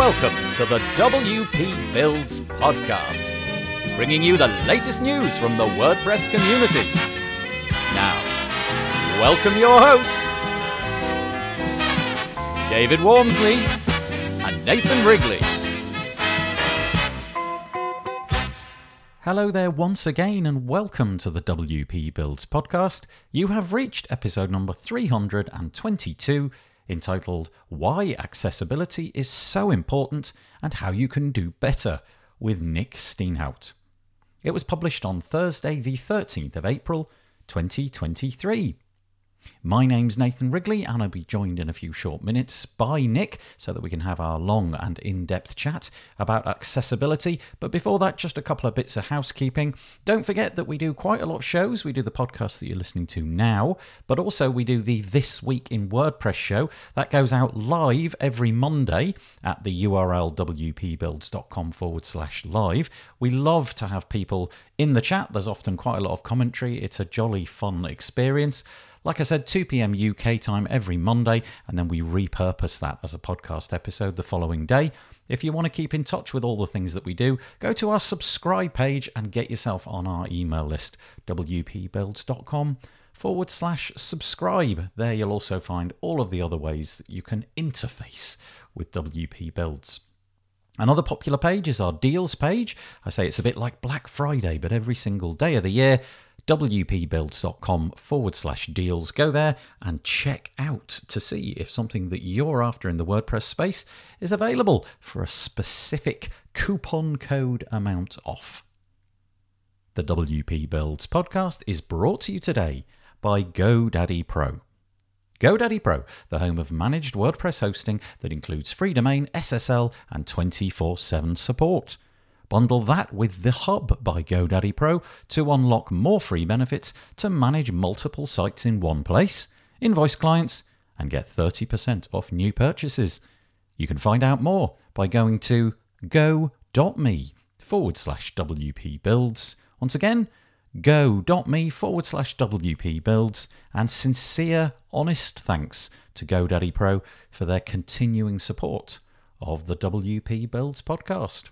Welcome to the WP Builds podcast, bringing you the latest news from the WordPress community. Now, welcome your hosts, David Waumsley and Nathan Wrigley. Hello there once again, and welcome to the WP Builds podcast. You have reached episode number 322, entitled Why Accessibility is So Important and How You Can Do Better, with Nic Steenhout. It was published on Thursday, the 13th of April, 2023. My name's Nathan Wrigley, and I'll be joined in a few short minutes by Nic so that we can have our long and in depth chat about accessibility. But before that, just a couple of bits of housekeeping. Don't forget that we do quite a lot of shows. We do the podcast that you're listening to now, but also we do the This Week in WordPress show that goes out live every Monday at the URL wpbuilds.com forward slash live. We love to have people in the chat. There's often quite a lot of commentary, it's a jolly fun experience. Like I said, 2 p.m. UK time every Monday, and then we repurpose that as a podcast episode the following day. If you want to keep in touch with all the things that we do, go to our subscribe page and get yourself on our email list, wpbuilds.com forward slash subscribe. There you'll also find all of the other ways that you can interface with WP Builds. Another popular page is our deals page. I say it's a bit like Black Friday, but every single day of the year wpbuilds.com forward slash deals. Go there and check out to see if something that you're after in the WordPress space is available for a specific coupon code amount off. The WP Builds podcast is brought to you today by GoDaddy Pro. GoDaddy Pro, the home of managed WordPress hosting that includes free domain, SSL, and 24 7 support. Bundle that with The Hub by GoDaddy Pro to unlock more free benefits to manage multiple sites in one place, invoice clients, and get 30% off new purchases. You can find out more by going to go.me forward slash WP builds. Once again, go.me forward slash WP builds, and sincere, honest thanks to GoDaddy Pro for their continuing support of the WP Builds podcast.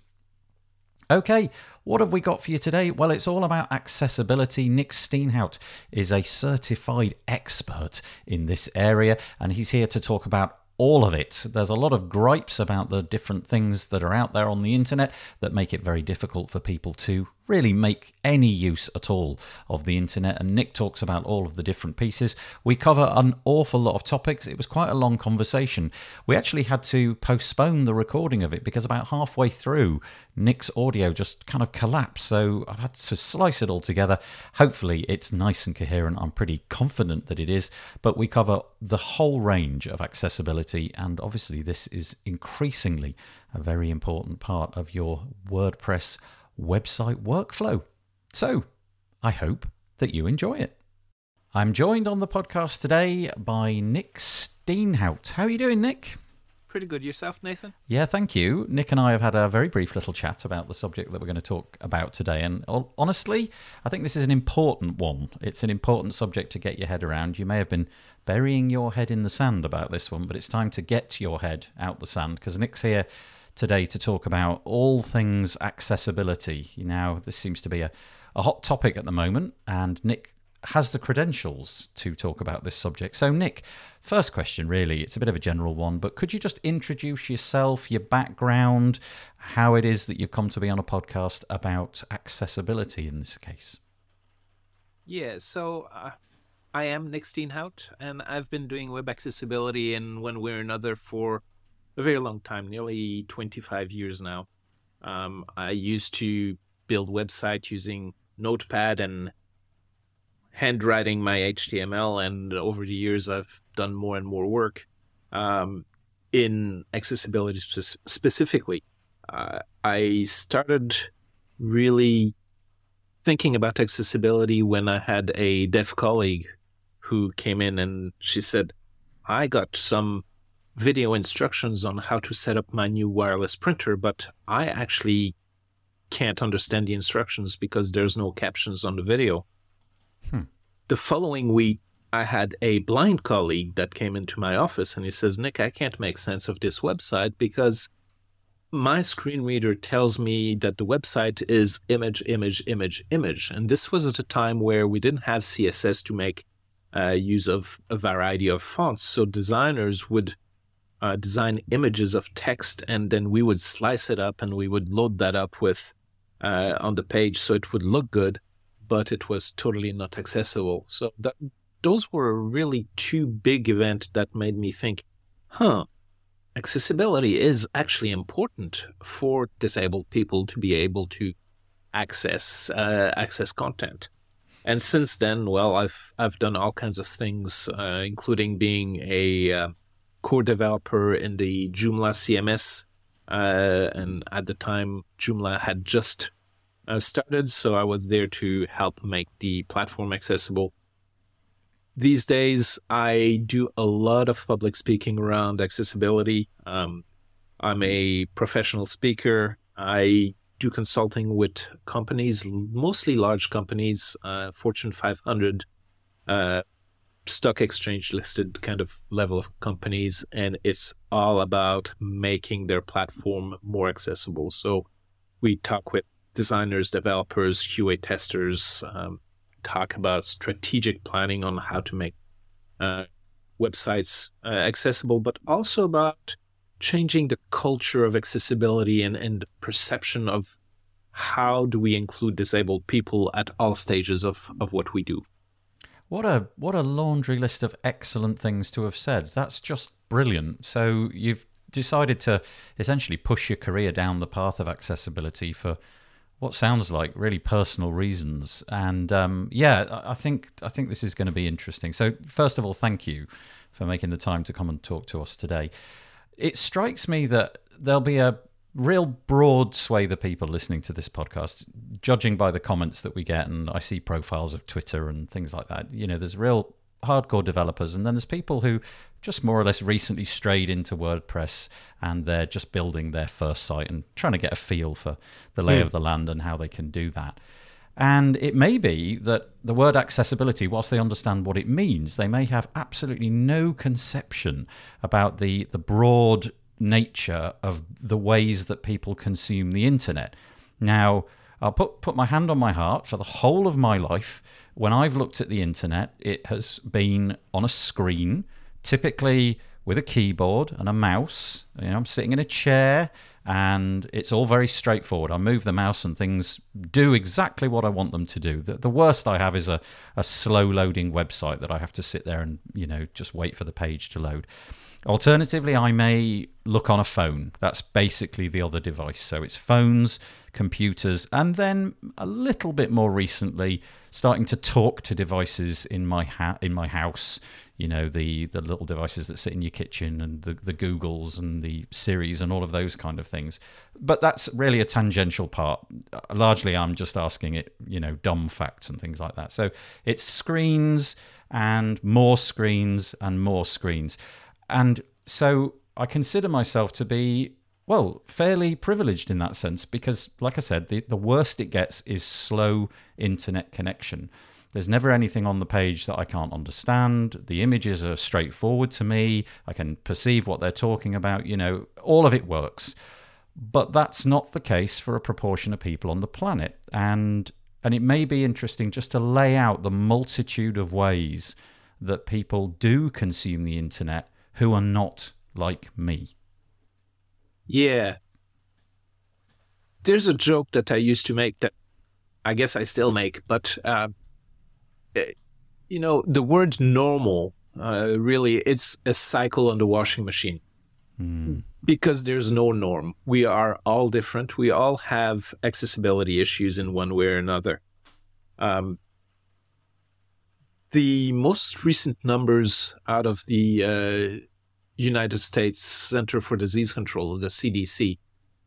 Okay, what have we got for you today? Well, it's all about accessibility. Nic Steenhout is a certified expert in this area, and he's here to talk about all of it. There's a lot of gripes about the different things that are out there on the internet that make it very difficult for people to really make any use at all of the internet. And Nic talks about all of the different pieces. We cover an awful lot of topics. It was quite a long conversation. We actually had to postpone the recording of it because about halfway through, Nic's audio just kind of collapsed. So I've had to slice it all together. Hopefully, it's nice and coherent. I'm pretty confident that it is. But we cover the whole range of accessibility. And obviously, this is increasingly a very important part of your WordPress website workflow. So, I hope that you enjoy it. I'm joined on the podcast today by Nic Steenhout. How are you doing, Nic? Pretty good yourself, Nathan. Yeah, thank you. Nic and I have had a very brief little chat about the subject that we're going to talk about today. And honestly, I think this is an important one. It's an important subject to get your head around. You may have been burying your head in the sand about this one, but it's time to get your head out the sand because Nic's here today to talk about all things accessibility. Now, this seems to be a, a hot topic at the moment, and Nic has the credentials to talk about this subject. So, Nic, first question really, it's a bit of a general one, but could you just introduce yourself, your background, how it is that you've come to be on a podcast about accessibility in this case? Yeah, so uh, I am Nic Steenhout, and I've been doing web accessibility in one way or another for a very long time, nearly 25 years now. Um, I used to build websites using Notepad and handwriting my HTML, and over the years, I've done more and more work um, in accessibility spe- specifically. Uh, I started really thinking about accessibility when I had a deaf colleague who came in and she said, I got some video instructions on how to set up my new wireless printer, but I actually can't understand the instructions because there's no captions on the video. Hmm. The following week, I had a blind colleague that came into my office and he says, Nic, I can't make sense of this website because my screen reader tells me that the website is image, image, image, image. And this was at a time where we didn't have CSS to make uh, use of a variety of fonts. So designers would uh, design images of text and then we would slice it up and we would load that up with uh, on the page so it would look good, but it was totally not accessible. So that, those were really two big events that made me think, huh, accessibility is actually important for disabled people to be able to access uh, access content. And since then, well, I've I've done all kinds of things, uh, including being a uh, core developer in the Joomla CMS. Uh, and at the time, Joomla had just uh, started, so I was there to help make the platform accessible these days I do a lot of public speaking around accessibility. Um, I'm a professional speaker. I do consulting with companies, mostly large companies, uh, Fortune 500, uh, stock exchange listed kind of level of companies, and it's all about making their platform more accessible. So we talk with designers, developers, QA testers, um, talk about strategic planning on how to make uh, websites uh, accessible, but also about changing the culture of accessibility and, and perception of how do we include disabled people at all stages of, of what we do. What a what a laundry list of excellent things to have said. That's just brilliant. So you've decided to essentially push your career down the path of accessibility for what sounds like really personal reasons. And um, yeah, I think I think this is going to be interesting. So first of all, thank you for making the time to come and talk to us today. It strikes me that there'll be a real broad swathe of people listening to this podcast, judging by the comments that we get, and I see profiles of Twitter and things like that. You know, there's real hardcore developers, and then there's people who just more or less recently strayed into WordPress and they're just building their first site and trying to get a feel for the lay mm. of the land and how they can do that. And it may be that the word accessibility, whilst they understand what it means, they may have absolutely no conception about the, the broad nature of the ways that people consume the internet. Now, I'll put, put my hand on my heart for the whole of my life. When I've looked at the internet, it has been on a screen typically with a keyboard and a mouse. You know, I'm sitting in a chair and it's all very straightforward. I move the mouse and things do exactly what I want them to do. The, the worst I have is a, a slow loading website that I have to sit there and, you know, just wait for the page to load. Alternatively, I may look on a phone. That's basically the other device. So it's phones, computers, and then a little bit more recently, starting to talk to devices in my ha- in my house. You know, the the little devices that sit in your kitchen and the the Googles and the Siris and all of those kind of things. But that's really a tangential part. Uh, largely, I'm just asking it. You know, dumb facts and things like that. So it's screens and more screens and more screens. And so I consider myself to be, well, fairly privileged in that sense because, like I said, the, the worst it gets is slow internet connection. There's never anything on the page that I can't understand. The images are straightforward to me. I can perceive what they're talking about. You know, all of it works. But that's not the case for a proportion of people on the planet. And and it may be interesting just to lay out the multitude of ways that people do consume the internet who are not like me. Yeah. There's a joke that I used to make that I guess I still make, but uh, you know, the word normal uh, really it's a cycle on the washing machine. Mm. Because there's no norm. We are all different. We all have accessibility issues in one way or another. Um, the most recent numbers out of the uh, United States Center for Disease Control, the CDC,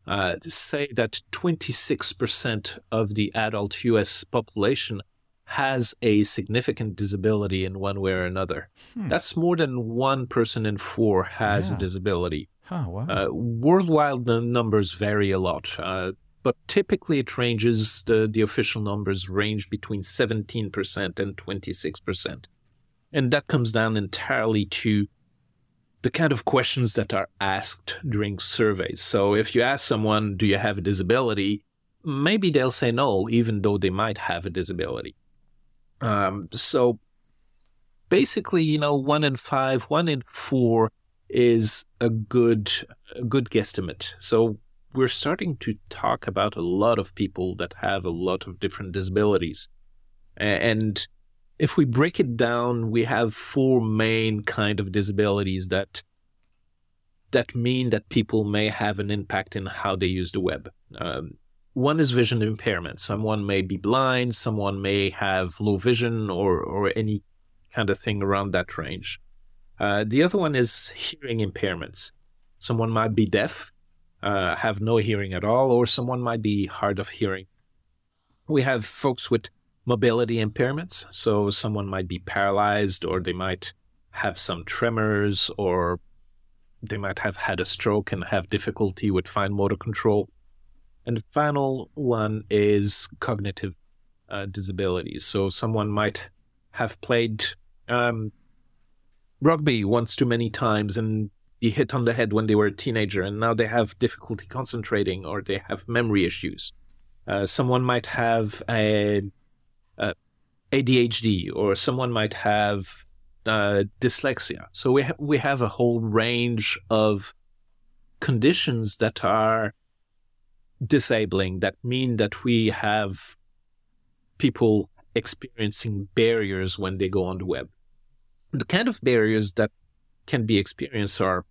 uh, say that 26% of the adult U.S. population has a significant disability in one way or another. Hmm. That's more than one person in four has yeah. a disability. Oh, wow. uh, worldwide, the numbers vary a lot, uh, but typically it ranges, the, the official numbers range between 17% and 26%. And that comes down entirely to the kind of questions that are asked during surveys. So if you ask someone, do you have a disability? Maybe they'll say no, even though they might have a disability. Um, so basically, you know, one in five, one in four is a good, a good guesstimate. So we're starting to talk about a lot of people that have a lot of different disabilities. And if we break it down, we have four main kind of disabilities that that mean that people may have an impact in how they use the web. Um, one is vision impairment. Someone may be blind, someone may have low vision or, or any kind of thing around that range. Uh, the other one is hearing impairments. Someone might be deaf, uh, have no hearing at all, or someone might be hard of hearing. We have folks with mobility impairments. So someone might be paralyzed or they might have some tremors or they might have had a stroke and have difficulty with fine motor control. And the final one is cognitive uh, disabilities. So someone might have played um, rugby once too many times and be hit on the head when they were a teenager, and now they have difficulty concentrating or they have memory issues. Uh, someone might have a, a, ADHD, or someone might have uh, dyslexia. So we ha- we have a whole range of conditions that are disabling that mean that we have people experiencing barriers when they go on the web. The kind of barriers that can be experienced are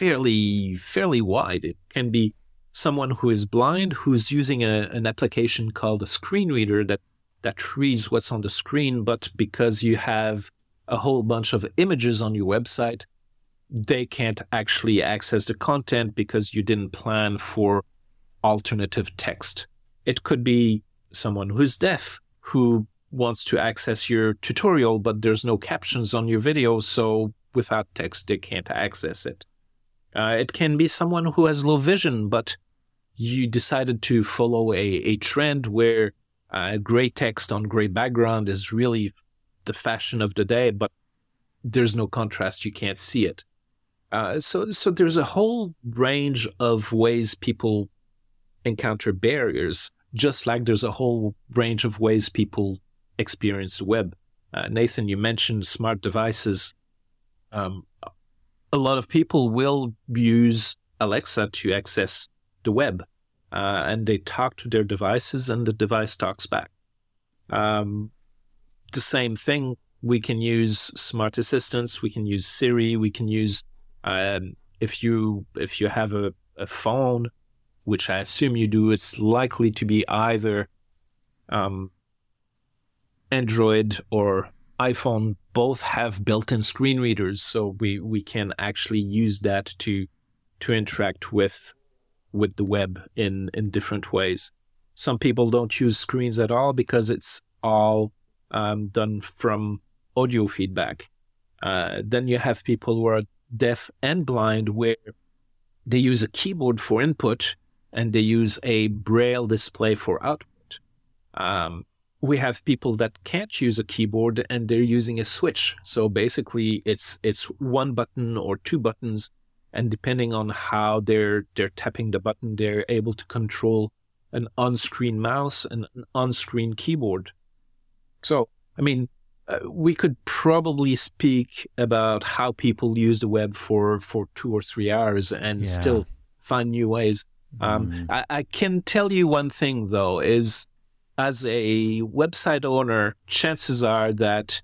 fairly fairly wide. It can be someone who is blind who's using a, an application called a screen reader that that reads what's on the screen, but because you have a whole bunch of images on your website, they can't actually access the content because you didn't plan for alternative text. It could be someone who's deaf who wants to access your tutorial, but there's no captions on your video, so without text, they can't access it. Uh, it can be someone who has low vision, but you decided to follow a, a trend where uh, gray text on gray background is really the fashion of the day, but there's no contrast. You can't see it. Uh, so, so there's a whole range of ways people encounter barriers, just like there's a whole range of ways people experience the web. Uh, Nathan, you mentioned smart devices. Um, a lot of people will use Alexa to access the web, uh, and they talk to their devices, and the device talks back. Um, the same thing. We can use smart assistants. We can use Siri. We can use um, if you if you have a, a phone which I assume you do, it's likely to be either um, Android or iPhone. Both have built-in screen readers, so we, we can actually use that to to interact with with the web in in different ways. Some people don't use screens at all because it's all um, done from audio feedback. Uh, then you have people who are deaf and blind, where they use a keyboard for input and they use a braille display for output. Um, we have people that can't use a keyboard and they're using a switch. So basically it's, it's one button or two buttons. And depending on how they're, they're tapping the button, they're able to control an on-screen mouse and an on-screen keyboard. So, I mean, uh, we could probably speak about how people use the web for, for two or three hours and yeah. still find new ways. Um, mm. I, I, can tell you one thing though is as a website owner, chances are that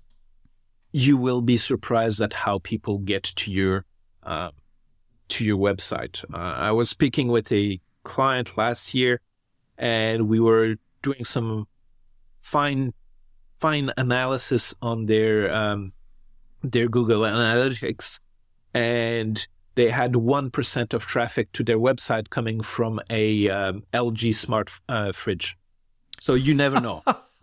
you will be surprised at how people get to your uh, to your website. Uh, I was speaking with a client last year, and we were doing some fine fine analysis on their um, their Google Analytics, and they had 1% of traffic to their website coming from a um, LG smart uh, fridge. So you never know.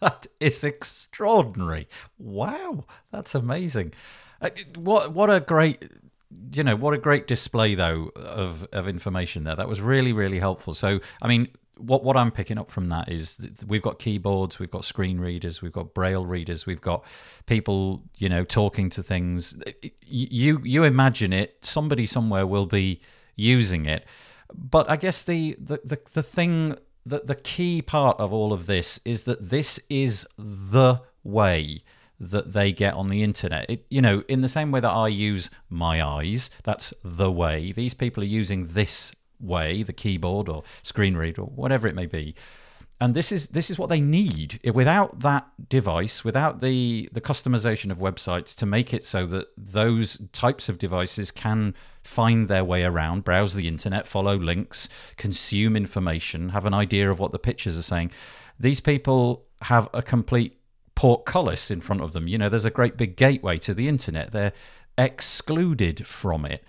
that is extraordinary. Wow, that's amazing. Uh, what what a great you know what a great display though of of information there. That was really really helpful. So I mean, what what I'm picking up from that is we've got keyboards, we've got screen readers, we've got braille readers, we've got people, you know, talking to things. You you imagine it, somebody somewhere will be using it. But I guess the the the, the thing that the key part of all of this is that this is the way that they get on the internet. It, you know, in the same way that I use my eyes, that's the way. These people are using this way, the keyboard or screen reader or whatever it may be. And this is this is what they need. Without that device, without the the customization of websites to make it so that those types of devices can find their way around, browse the internet, follow links, consume information, have an idea of what the pictures are saying. These people have a complete portcullis in front of them. You know, there's a great big gateway to the internet. They're excluded from it.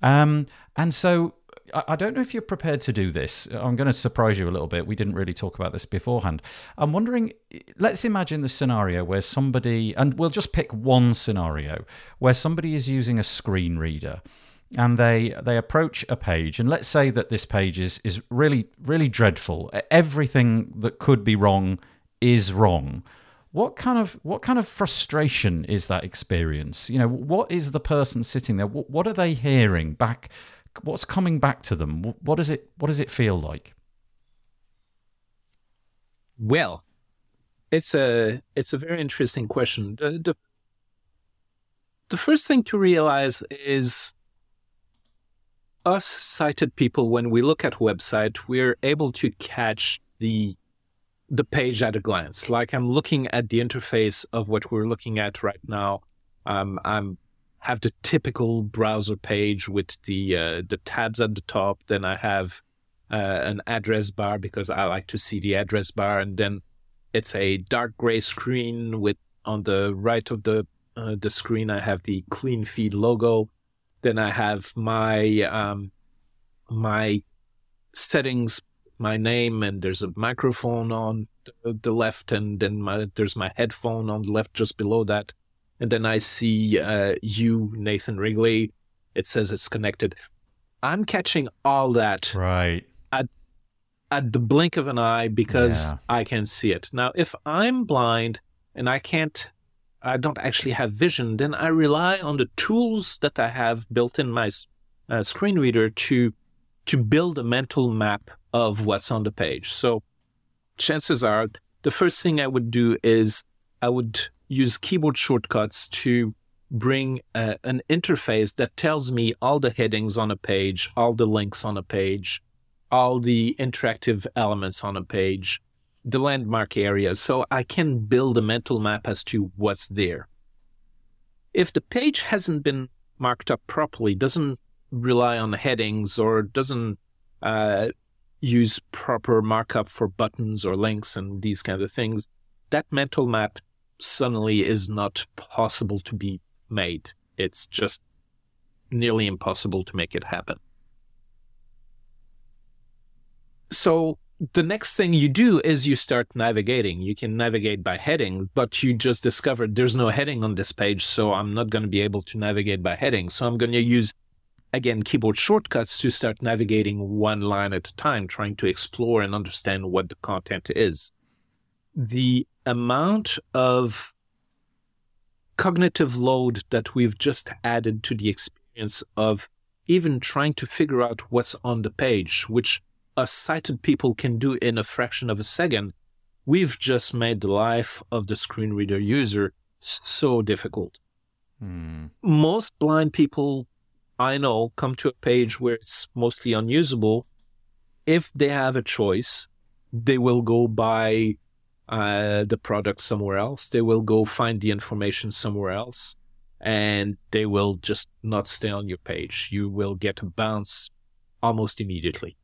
Um, and so I don't know if you're prepared to do this. I'm going to surprise you a little bit. We didn't really talk about this beforehand. I'm wondering, let's imagine the scenario where somebody, and we'll just pick one scenario where somebody is using a screen reader and they they approach a page and let's say that this page is is really really dreadful everything that could be wrong is wrong what kind of what kind of frustration is that experience you know what is the person sitting there what, what are they hearing back what's coming back to them? What does it what does it feel like? Well, it's a it's a very interesting question. The, the, the first thing to realize is us sighted people when we look at website, we're able to catch the the page at a glance. Like I'm looking at the interface of what we're looking at right now. Um, I'm have the typical browser page with the uh, the tabs at the top. Then I have uh, an address bar because I like to see the address bar, and then it's a dark gray screen with on the right of the uh, the screen I have the clean feed logo. Then I have my um, my settings, my name, and there's a microphone on the, left, and then my, there's my headphone on the left just below that and then I see uh, you, Nathan Wrigley. It says it's connected. I'm catching all that right at at the blink of an eye because yeah. I can see it. Now, if I'm blind and I can't, I don't actually have vision, then I rely on the tools that I have built in my uh, screen reader to to build a mental map of what's on the page. So, chances are, the first thing I would do is I would use keyboard shortcuts to bring uh, an interface that tells me all the headings on a page, all the links on a page, all the interactive elements on a page, the landmark areas, so I can build a mental map as to what's there. If the page hasn't been marked up properly, doesn't rely on headings or doesn't uh, use proper markup for buttons or links and these kind of things, that mental map suddenly is not possible to be made. It's just nearly impossible to make it happen. So the next thing you do is you start navigating. You can navigate by heading, but you just discovered there's no heading on this page, so I'm not going to be able to navigate by heading. So I'm going to use, again, keyboard shortcuts to start navigating one line at a time, trying to explore and understand what the content is. The amount of cognitive load that we've just added to the experience of even trying to figure out what's on the page, which us sighted people can do in a fraction of a second, we've just made the life of the screen reader user so difficult. Hmm. Most blind people I know come to a page where it's mostly unusable. If they have a choice, they will go buy uh, the product somewhere else. They will go find the information somewhere else and they will just not stay on your page. You will get a bounce almost immediately.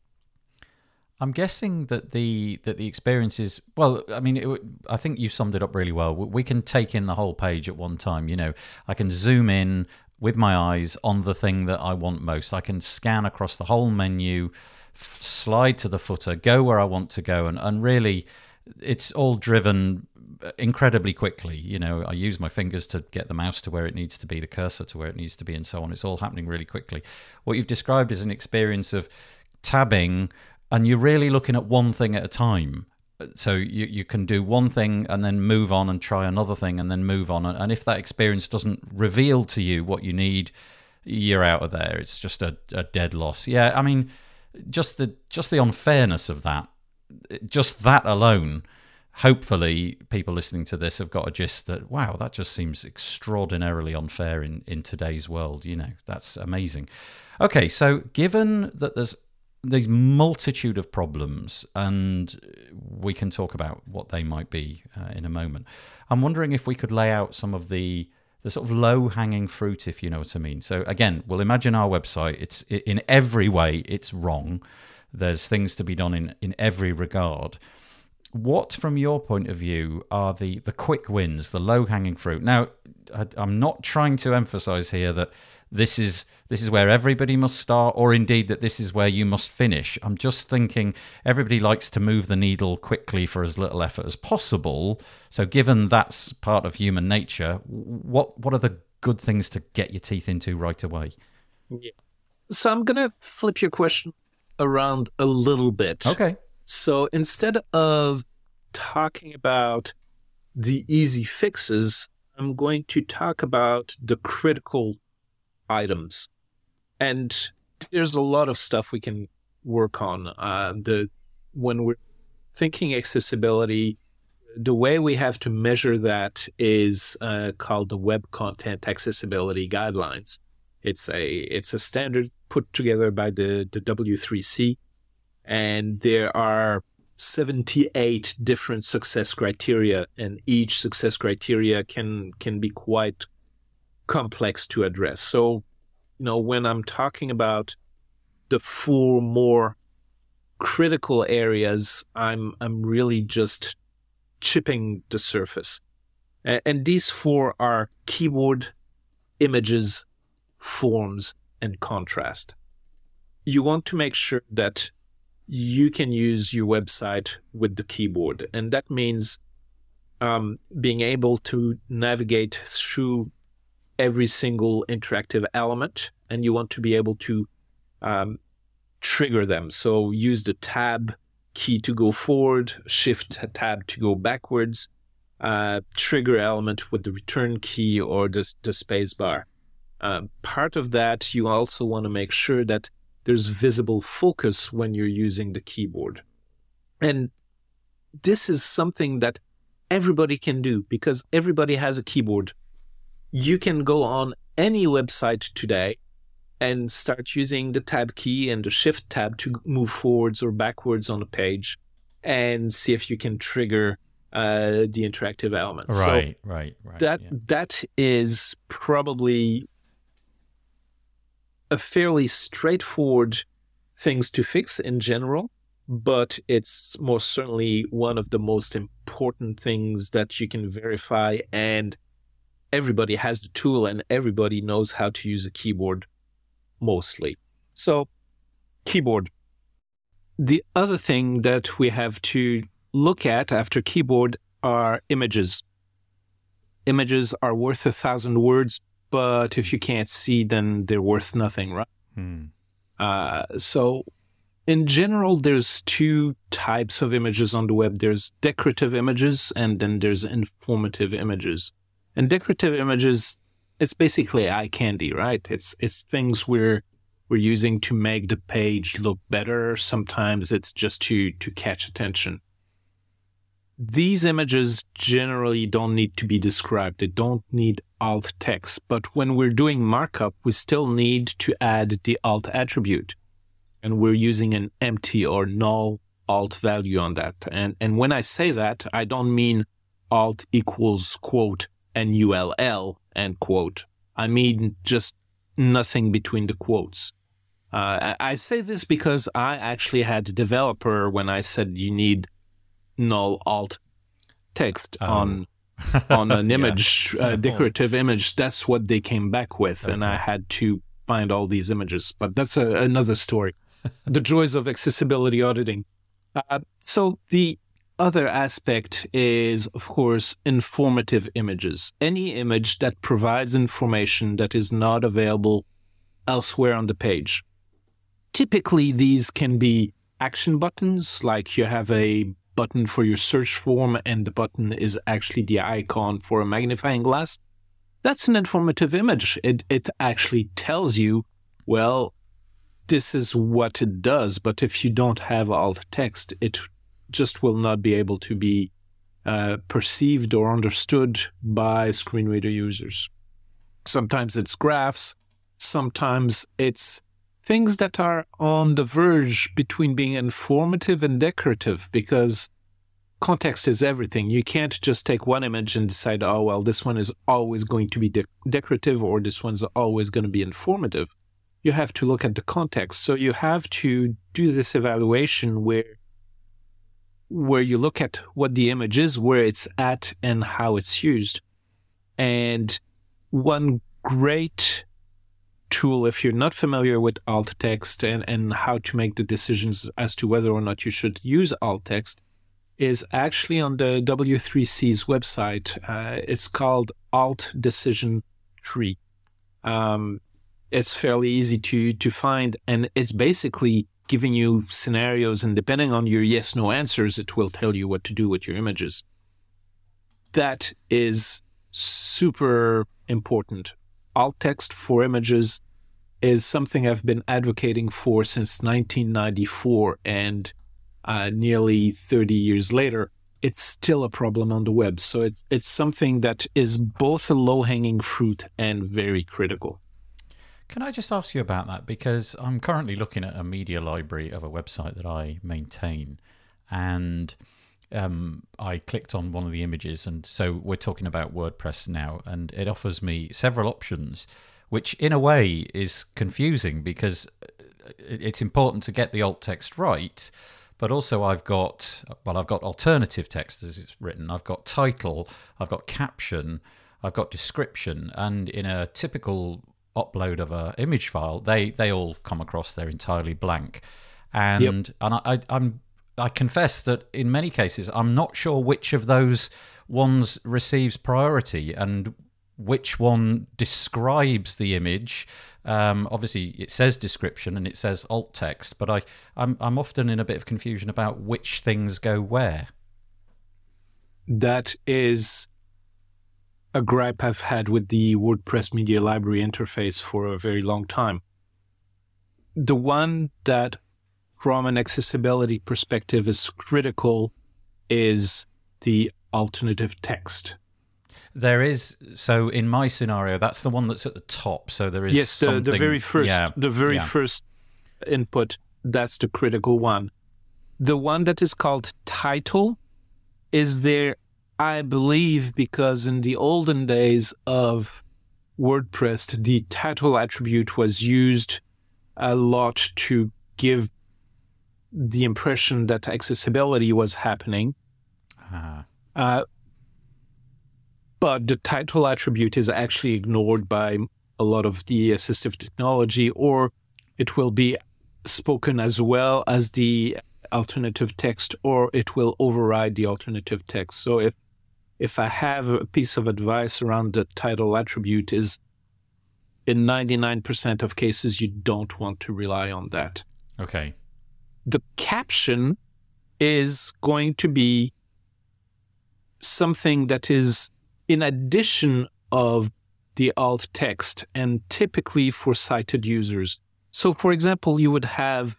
I'm guessing that the that the experience is well. I mean, it, I think you summed it up really well. We can take in the whole page at one time. You know, I can zoom in with my eyes on the thing that I want most. I can scan across the whole menu, f- slide to the footer, go where I want to go, and and really it's all driven uh, incredibly quickly. You know, I use my fingers to get the mouse to where it needs to be, the cursor to where it needs to be, and so on. It's all happening really quickly. What you've described is an experience of tabbing and you're really looking at one thing at a time. So you, you can do one thing and then move on and try another thing and then move on. And if that experience doesn't reveal to you what you need, you're out of there. It's just a, a dead loss. Yeah, I mean, just the just the unfairness of that, just that alone. Hopefully, people listening to this have got a gist that wow, that just seems extraordinarily unfair in in today's world. You know, that's amazing. Okay, so given that there's these multitude of problems, and we can talk about what they might be uh, in a moment. I'm wondering if we could lay out some of the the sort of low hanging fruit, if you know what I mean. So again, we'll imagine our website. It's in every way it's wrong. There's things to be done in in every regard. What, from your point of view, are the the quick wins, the low hanging fruit? Now, I, I'm not trying to emphasize here that this is this is where everybody must start or indeed that this is where you must finish i'm just thinking everybody likes to move the needle quickly for as little effort as possible so given that's part of human nature what what are the good things to get your teeth into right away yeah. so i'm going to flip your question around a little bit okay so instead of talking about the easy fixes i'm going to talk about the critical items. And there's a lot of stuff we can work on. Uh, the when we're thinking accessibility, the way we have to measure that is uh, called the Web Content Accessibility Guidelines. It's a it's a standard put together by the the W3C, and there are 78 different success criteria, and each success criteria can can be quite complex to address. So, you know, when I'm talking about the four more critical areas, I'm I'm really just chipping the surface. And, and these four are keyboard, images, forms, and contrast. You want to make sure that you can use your website with the keyboard, and that means um, being able to navigate through every single interactive element and you want to be able to um, trigger them. So use the tab key to go forward, shift tab to go backwards, uh, trigger element with the return key or the, the space bar. Uh, part of that, you also want to make sure that there's visible focus when you're using the keyboard. And this is something that everybody can do because everybody has a keyboard you can go on any website today and start using the tab key and the shift tab to move forwards or backwards on a page and see if you can trigger uh, the interactive elements. Right, so right, right. That yeah. that is probably a fairly straightforward things to fix in general, but it's most certainly one of the most important things that you can verify and everybody has the tool and everybody knows how to use a keyboard mostly. So, keyboard. The other thing that we have to look at after keyboard are images. Images are worth a thousand words, but if you can't see, then they're worth nothing, right? Hmm. Uh, so, in general, there's two types of images on the web. There's decorative images, and then there's informative images. And decorative images, it's basically eye candy, right? It's it's things we're we're using to make the page look better. Sometimes it's just to to catch attention. These images generally don't need to be described. They don't need alt text. But when we're doing markup, we still need to add the alt attribute. And we're using an empty or null alt value on that. And, and when I say that, I don't mean alt equals quote N-U-L-L, end quote. I mean just nothing between the quotes. Uh, I say this because I actually had a developer when I said you need null alt text um. on on an image, yeah. uh, decorative image. That's what they came back with, okay. and I had to find all these images. But that's a, another story. the joys of accessibility auditing. Uh, so the other aspect is, of course, informative images. Any image that provides information that is not available elsewhere on the page. Typically, these can be action buttons, like you have a button for your search form and the button is actually the icon for a magnifying glass, that's an informative image. It, it actually tells you, well, this is what it does. But if you don't have alt text, it just will not be able to be uh, perceived or understood by screen reader users. Sometimes it's graphs, sometimes it's things that are on the verge between being informative and decorative because context is everything. You can't just take one image and decide, oh, well, this one is always going to be de- decorative or this one's always going to be informative. You have to look at the context. So you have to do this evaluation where where you look at what the image is, where it's at, and how it's used. And one great tool, if you're not familiar with alt text and, and how to make the decisions as to whether or not you should use alt text, is actually on the W3C's website. Uh, it's called Alt Decision Tree. Um, it's fairly easy to to find, and it's basically giving you scenarios, and depending on your yes no answers, it will tell you what to do with your images. That is super important. Alt text for images is something I've been advocating for since 1994, and uh, nearly 30 years later, it's still a problem on the web. So it's it's something that is both a low hanging fruit and very critical. Can I just ask you about that? Because I'm currently looking at a media library of a website that I maintain, and um, I clicked on one of the images, and so we're talking about WordPress now, and it offers me several options, which in a way is confusing because it's important to get the alt text right. But also, I've got well, I've got alternative text as it's written. I've got title, I've got caption, I've got description, and in a typical upload of a image file, they they all come across they're entirely blank, and yep. and I, I I'm I confess that in many cases I'm not sure which of those ones receives priority and which one describes the image. Um, obviously, it says description and it says alt text, but I, I'm, I'm often in a bit of confusion about which things go where. That is a gripe I've had with the WordPress Media Library interface for a very long time. The one that, from an accessibility perspective, is critical is the alternative text. There is so in my scenario, that's the one that's at the top. So there is yes, the, the very first, yeah, the very yeah. first input. That's the critical one. The one that is called title is there I believe because in the olden days of WordPress, the title attribute was used a lot to give the impression that accessibility was happening. Uh-huh. Uh, but the title attribute is actually ignored by a lot of the assistive technology, or it will be spoken as well as the alternative text, or it will override the alternative text. So if if I have a piece of advice around the title attribute is in 99% of cases you don't want to rely on that. Okay. The caption is going to be something that is in addition of the alt text and typically for sighted users. So for example, you would have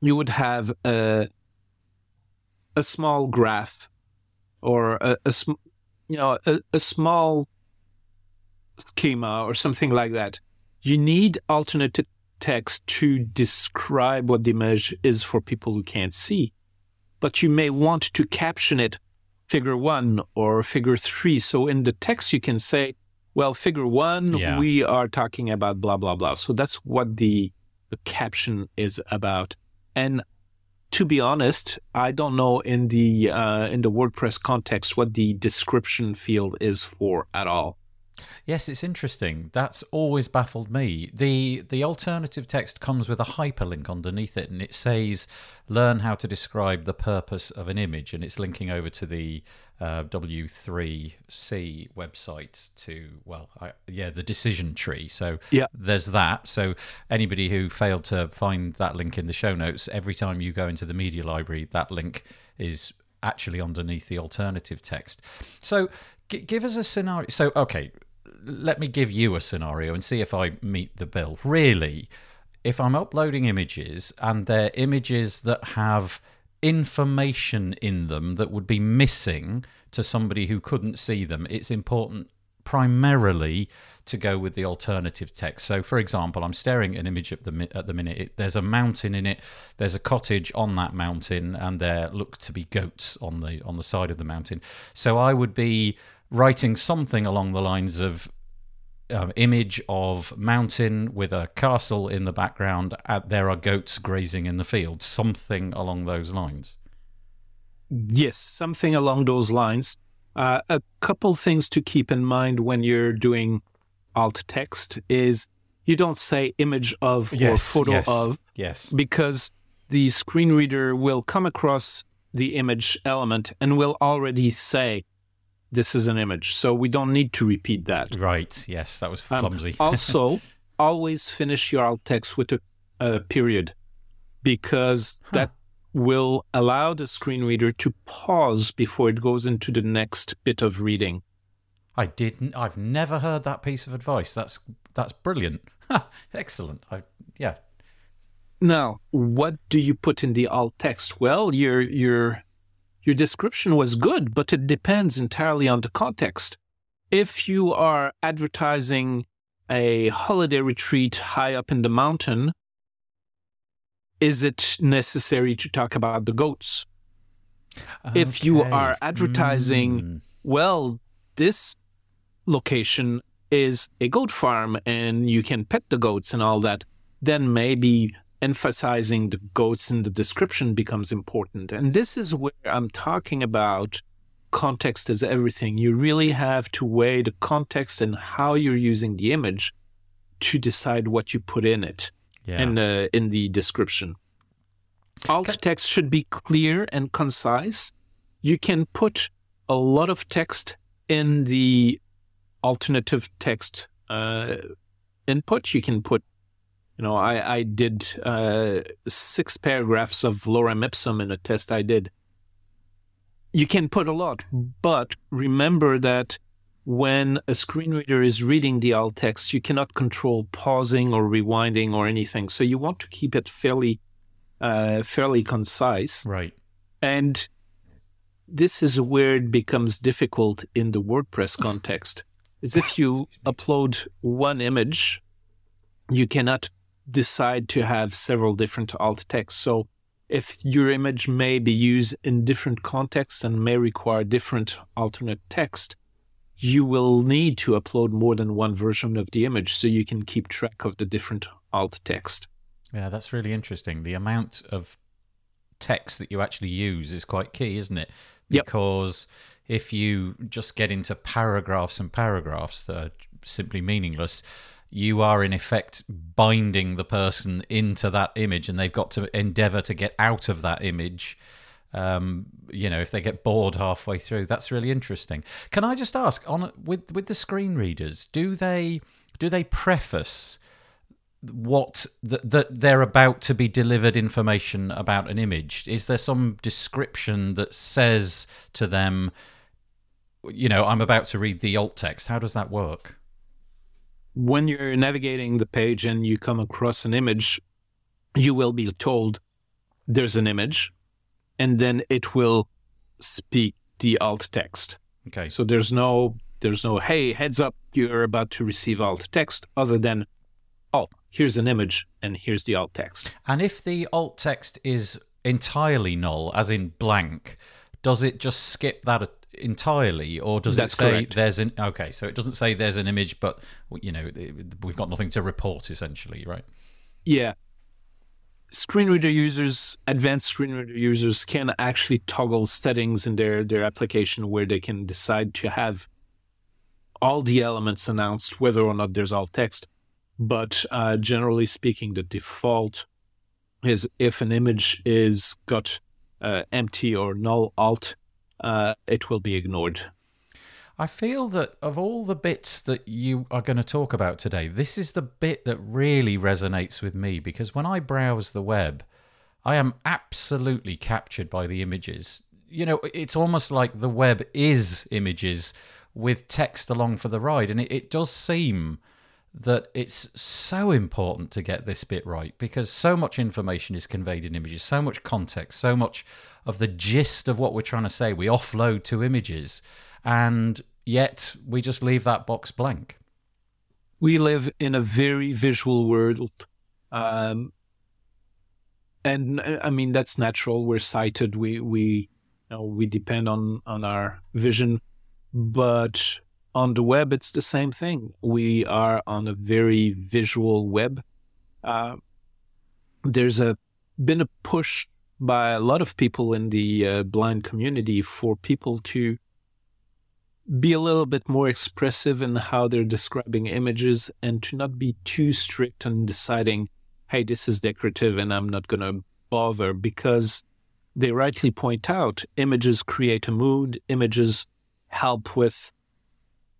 you would have a a small graph or a, a you know a, a small schema or something like that. You need alternate text to describe what the image is for people who can't see, but you may want to caption it figure one or figure three. So in the text, you can say, well, figure one, yeah. we are talking about blah, blah, blah. So that's what the, the caption is about. And to be honest, I don't know in the uh, in the WordPress context what the description field is for at all. Yes, it's interesting. That's always baffled me. The the alternative text comes with a hyperlink underneath it and it says learn how to describe the purpose of an image and it's linking over to the uh, W3C website to well, I, yeah, the decision tree. So Yeah. there's that. So anybody who failed to find that link in the show notes, every time you go into the media library, that link is actually underneath the alternative text. So give us a scenario. So okay, let me give you a scenario and see if I meet the bill. Really, if I'm uploading images and they're images that have information in them that would be missing to somebody who couldn't see them, it's important primarily to go with the alternative text. So, for example, I'm staring at an image at the at the minute. It, there's a mountain in it. There's a cottage on that mountain, and there look to be goats on the on the side of the mountain. So, I would be writing something along the lines of um, image of mountain with a castle in the background. Uh, there are goats grazing in the field. Something along those lines. Yes, something along those lines. Uh, a couple things to keep in mind when you're doing alt text is you don't say image of or photo yes, of Yes. because the screen reader will come across the image element and will already say this is an image. So we don't need to repeat that. Right. Yes, that was Um, clumsy. also, always finish your alt text with a, a period because that will allow the screen reader to pause before it goes into the next bit of reading. I didn't. I've never heard that piece of advice. That's that's brilliant. Excellent. I yeah. Now, what do you put in the alt text? Well, your your your description was good, but it depends entirely on the context. If you are advertising a holiday retreat high up in the mountain, is it necessary to talk about the goats? If you are advertising, Mm. well, this location is a goat farm and you can pet the goats and all that, then maybe emphasizing the goats in the description becomes important. And this is where I'm talking about context is everything. You really have to weigh the context and how you're using the image to decide what you put in it yeah. in the in the description. Alt Can- text should be clear and concise. You can put a lot of text in the alternative text uh, input. You can put, you know, I I did uh, six paragraphs of lorem ipsum in a test I did. You can put a lot, but remember that when a screen reader is reading the alt text, you cannot control pausing or rewinding or anything. So you want to keep it fairly, uh, fairly concise. right. And this is where it becomes difficult in the WordPress context. Is if you upload one image, you cannot decide to have several different alt texts. So if your image may be used in different contexts and may require different alternate text, you will need to upload more than one version of the image so you can keep track of the different alt text. Yeah, that's really interesting. The amount of text that you actually use is quite key, isn't it? Yep. Because if you just get into paragraphs and paragraphs that are simply meaningless, you are in effect binding the person into that image and they've got to endeavor to get out of that image. Um, you know, if they get bored halfway through, that's really interesting. Can I just ask on with with the screen readers, do they do they preface what that that they're about to be delivered information about an image is there some description that says to them you know i'm about to read the alt text how does that work when you're navigating the page and you come across an image, you will be told there's an image, and then it will speak the alt text. okay So there's no there's no hey heads up you're about to receive alt text other than oh here's an image and here's the alt text. and if the alt text is entirely null as in blank does it just skip that entirely or does That's it say correct. there's an okay so it doesn't say there's an image but you know we've got nothing to report essentially right Yeah. Screen reader users, advanced screen reader users can actually toggle settings in their, their application where they can decide to have all the elements announced, whether or not there's alt text. But uh, generally speaking, the default is if an image is got uh, empty or null alt, uh, it will be ignored. I feel that of all the bits that you are going to talk about today, this is the bit that really resonates with me because when I browse the web, I am absolutely captured by the images. You know, it's almost like the web is images with text along for the ride. And it, it does seem that it's so important to get this bit right because so much information is conveyed in images, so much context, so much of the gist of what we're trying to say we offload to images, and yet we just leave that box blank. We live in a very visual world. Um, and I mean that's natural. We're sighted. We we you know, we depend on on our vision, but on the web, it's the same thing. We are on a very visual web. Uh, there's a been a push by a lot of people in the uh, blind community for people to be a little bit more expressive in how they're describing images and to not be too strict on deciding, hey, this is decorative and I'm not going to bother because they rightly point out images create a mood, images help with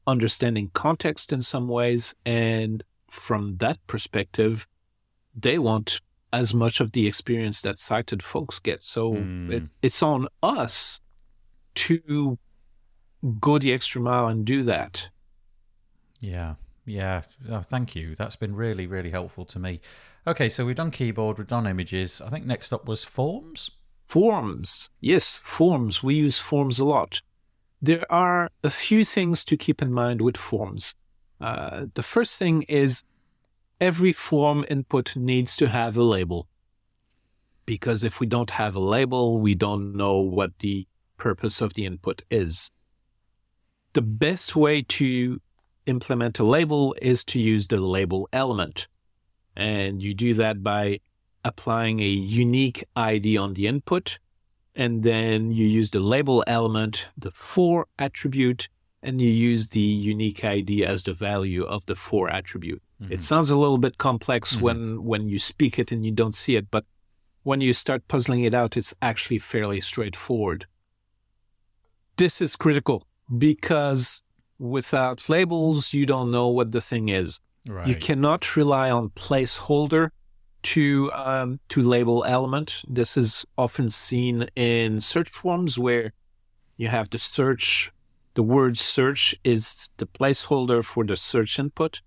understanding context in some ways. And from that perspective, they want as much of the experience that sighted folks get. So mm. it's, it's on us to go the extra mile and do that. Yeah. Yeah. Oh, thank you. That's been really, really helpful to me. Okay. So we've done keyboard, we've done images. I think next up was forms. Forms. Yes. Forms. We use forms a lot there are a few things to keep in mind with forms. Uh, the first thing is every form input needs to have a label. Because if we don't have a label, we don't know what the purpose of the input is. The best way to implement a label is to use the label element. And you do that by applying a unique ID on the input and then you use the label element, the for attribute, and you use the unique ID as the value of the for attribute. Mm-hmm. It sounds a little bit complex mm-hmm. when when you speak it and you don't see it, but when you start puzzling it out, it's actually fairly straightforward. This is critical because without labels, you don't know what the thing is. Right. You cannot rely on placeholder to um, to label element. This is often seen in search forms where you have the search. The word search is the placeholder for the search input,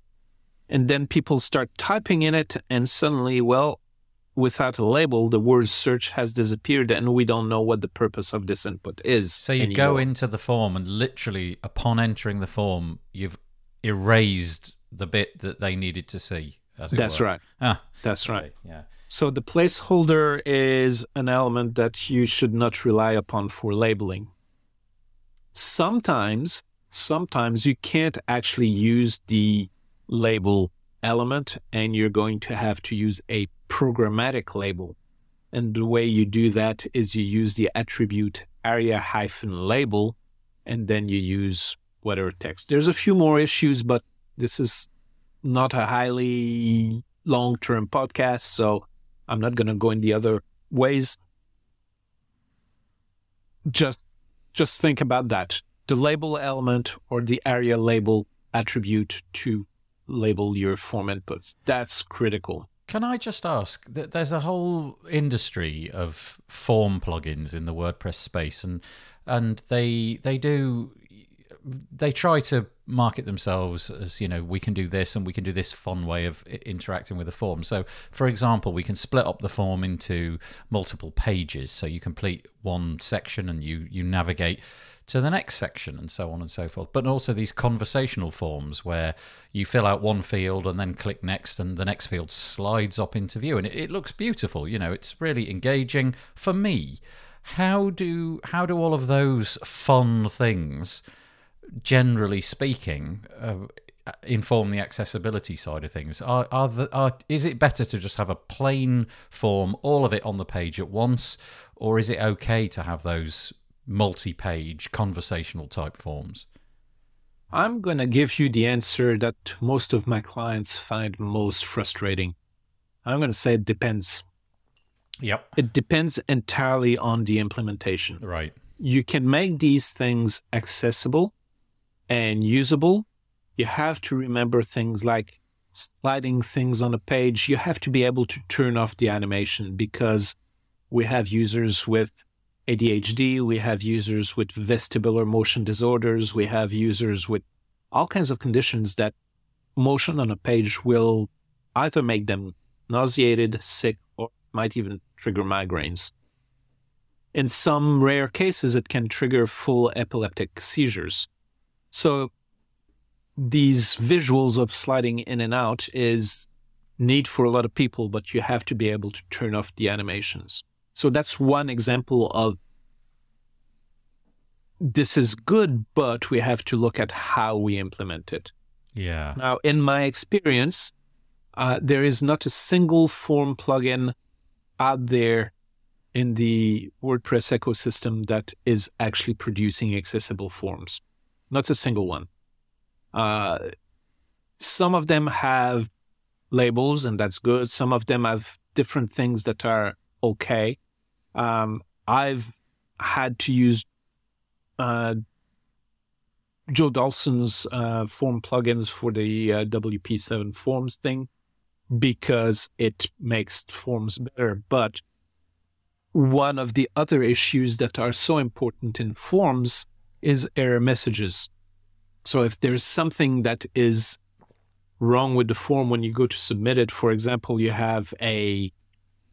and then people start typing in it, and suddenly, well, without a label, the word search has disappeared, and we don't know what the purpose of this input is. So you anymore. go into the form, and literally, upon entering the form, you've erased the bit that they needed to see. That's were. right. Ah, That's right. Yeah. So the placeholder is an element that you should not rely upon for labeling. Sometimes, sometimes you can't actually use the label element and you're going to have to use a programmatic label. And the way you do that is you use the attribute aria hyphen label and then you use whatever text. There's a few more issues, but this is not a highly long term podcast, so I'm not going to go in the other ways. Just just think about that. The label element or the aria label attribute to label your form inputs. That's critical. Can I just ask? That there's a whole industry of form plugins in the WordPress space, and and they they do they try to market themselves as you know we can do this and we can do this fun way of interacting with the form. So for example we can split up the form into multiple pages. So you complete one section and you you navigate to the next section and so on and so forth. But also these conversational forms where you fill out one field and then click next and the next field slides up into view. And it, it looks beautiful you know it's really engaging. For me how do how do all of those fun things generally speaking, uh, inform the accessibility side of things? Are, are, the, are is it better to just have a plain form, all of it on the page at once, or is it okay to have those multi-page conversational type forms? I'm going to give you the answer that most of my clients find most frustrating. I'm going to say it depends. Yep. It depends entirely on the implementation. Right. You can make these things accessible and usable. You have to remember things like sliding things on a page. You have to be able to turn off the animation because we have users with ADHD, we have users with vestibular motion disorders, we have users with all kinds of conditions that motion on a page will either make them nauseated, sick, or might even trigger migraines. In some rare cases, it can trigger full epileptic seizures. So these visuals of sliding in and out is neat for a lot of people, but you have to be able to turn off the animations. So that's one example of this is good, but we have to look at how we implement it. Yeah. Now, in my experience, uh, there is not a single form plugin out there in the WordPress ecosystem that is actually producing accessible forms. Not a single one. Uh, some of them have labels, and that's good. Some of them have different things that are okay. Um, I've had to use uh, Joe Dolson's uh, form plugins for the uh, WP7 forms thing because it makes forms better. But one of the other issues that are so important in forms is error messages. So if there's something that is wrong with the form when you go to submit it, for example, you have a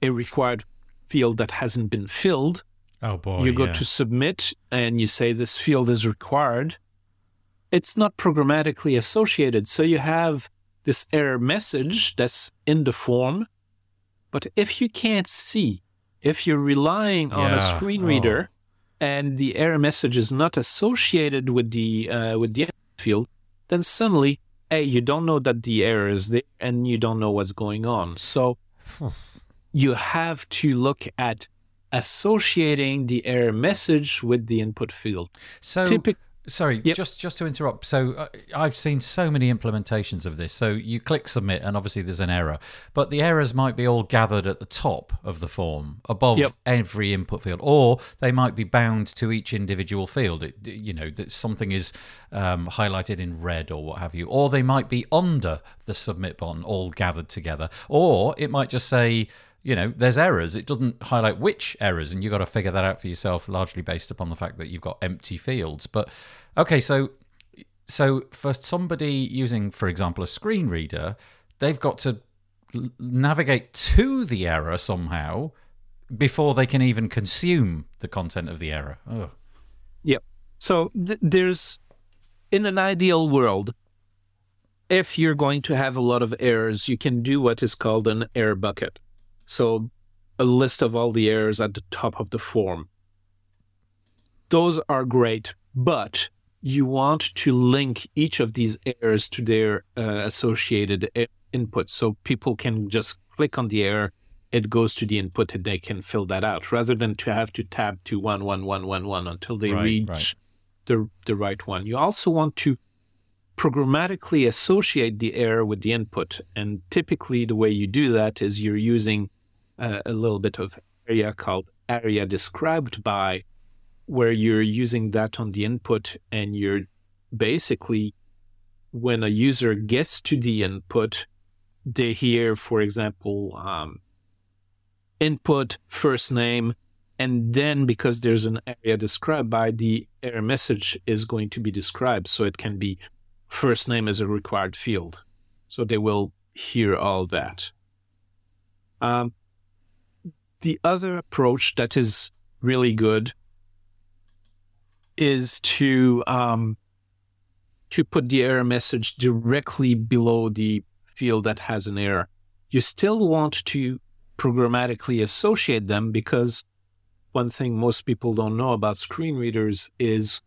a required field that hasn't been filled. Oh boy. you go yeah. to submit and you say this field is required. It's not programmatically associated. So you have this error message that's in the form. But if you can't see, if you're relying on Yeah. a screen Oh. And the error message is not associated with the uh, with the field, then suddenly, a you don't know that the error is there and you don't know what's going on. So you have to look at associating the error message with the input field. So Typic- sorry, Yep. just just to interrupt. So uh, I've seen so many implementations of this. So you click submit, and obviously there's an error, but the errors might be all gathered at the top of the form, above Yep. every input field, or they might be bound to each individual field. It, you know that something is um, highlighted in red or what have you, or they might be under the submit button, all gathered together, or it might just say you know, there's errors. It doesn't highlight which errors, and you've got to figure that out for yourself, largely based upon the fact that you've got empty fields. But okay, so so for somebody using, for example, a screen reader, they've got to navigate to the error somehow before they can even consume the content of the error. Oh, Yep. So th- there's, in an ideal world, if you're going to have a lot of errors, you can do what is called an error bucket. So a list of all the errors at the top of the form. Those are great, but you want to link each of these errors to their uh, associated input so people can just click on the error it goes to the input and they can fill that out rather than to have to tab to one one one one one until they Right, reach right. the the right one. You also want to programmatically associate the error with the input, and typically the way you do that is you're using uh, a little bit of aria called aria described by, where you're using that on the input, and you're basically when a user gets to the input, they hear, for example, um, input first name and then because there's an aria described by the error message is going to be described. So it can be first name is a required field. So they will hear all that. Um, the other approach that is really good is to um, to put the error message directly below the field that has an error. You still want to programmatically associate them because one thing most people don't know about screen readers is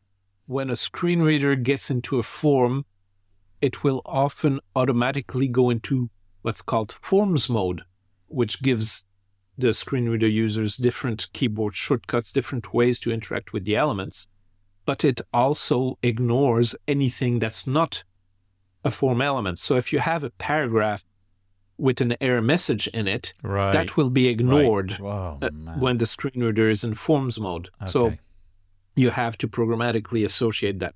when a screen reader gets into a form, it will often automatically go into what's called forms mode, which gives the screen reader users different keyboard shortcuts, different ways to interact with the elements. but it also ignores anything that's not a form element. So if you have a paragraph with an error message in it, Right. that will be ignored Right. Whoa, uh, when the screen reader is in forms mode. So you have to programmatically associate that.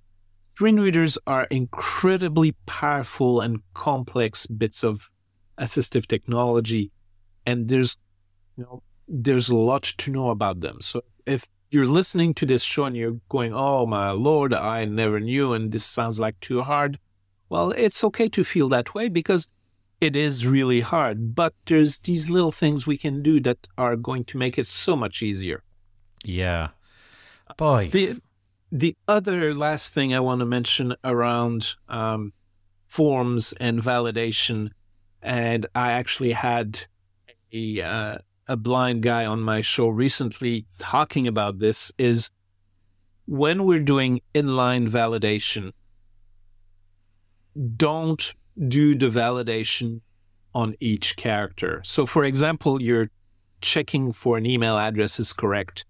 Screen readers are incredibly powerful and complex bits of assistive technology, and there's you know there's a lot to know about them. So if you're listening to this show and you're going, "Oh my lord, I never knew," and this sounds like too hard, well, it's okay to feel that way because it is really hard. But there's these little things we can do that are going to make it so much easier. yeah. Boy. The the other last thing I want to mention around um, forms and validation, and I actually had a uh, a blind guy on my show recently talking about this is when we're doing inline validation, don't do the validation on each character. So, for example, you're checking for an email address is correct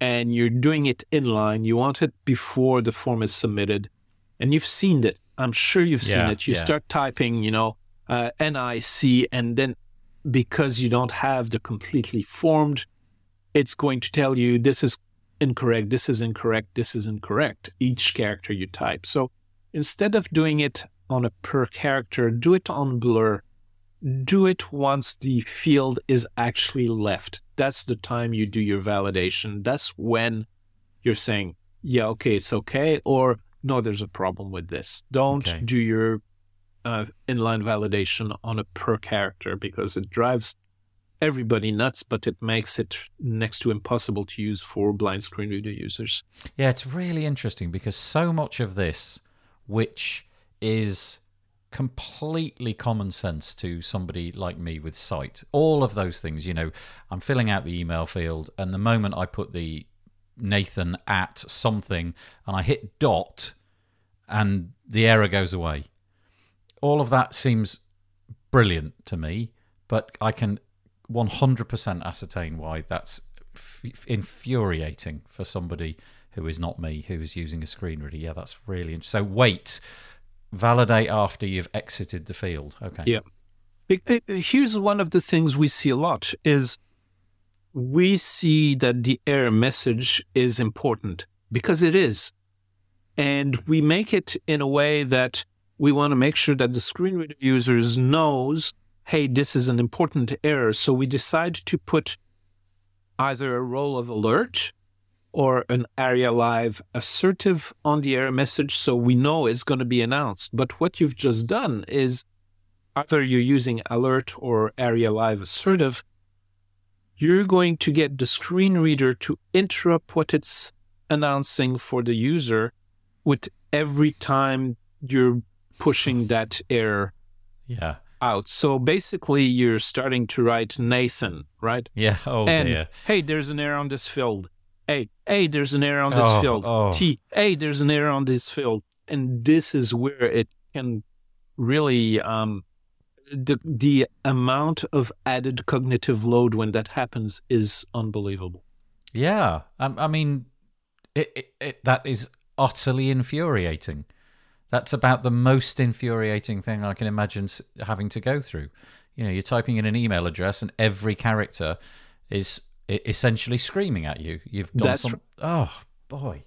and you're doing it inline. You want it before the form is submitted, and you've seen it. I'm sure you've seen it. You yeah. start typing, you know, uh, NIC, and then because you don't have the completely formed, it's going to tell you this is incorrect, this is incorrect, this is incorrect, each character you type. So instead of doing it on a per character, do it on blur. Do it once the field is actually left. That's the time you do your validation. That's when you're saying, yeah, okay, it's okay, or no, there's a problem with this. Don't Okay. do your uh, inline validation on a per character because it drives everybody nuts, but it makes it next to impossible to use for blind screen reader users. Yeah, it's really interesting because so much of this, which is completely common sense to somebody like me with sight, all of those things, you know, I'm filling out the email field, and the moment I put the Nathan at something and I hit dot and the error goes away. All of that seems brilliant to me, but I can 100% ascertain why that's f- infuriating for somebody who is not me, who is using a screen reader. Yeah, that's really interesting. So wait, validate after you've exited the field. Okay. Yeah. Here's one of the things we see a lot is we see that the error message is important because it is. And we make it in a way that we want to make sure that the screen reader users knows, hey, this is an important error. So we decide to put either a role of alert or an aria live assertive on the error message so we know it's going to be announced. But what you've just done is either you're using alert or aria live assertive, you're going to get the screen reader to interrupt what it's announcing for the user with every time you're pushing that error Yeah. out. So basically, you're starting to write Nathan, right? Yeah. Oh and dear. hey, there's an error on this field. Hey, hey, there's an error on this Oh, field. oh. T, hey, there's an error on this field. And this is where it can really um the the amount of added cognitive load when that happens is unbelievable. Yeah. I, I mean, it, it, it, that is utterly infuriating. That's about the most infuriating thing I can imagine having to go through. You know, you're typing in an email address and every character is essentially screaming at you. You've done That's some. Oh, boy.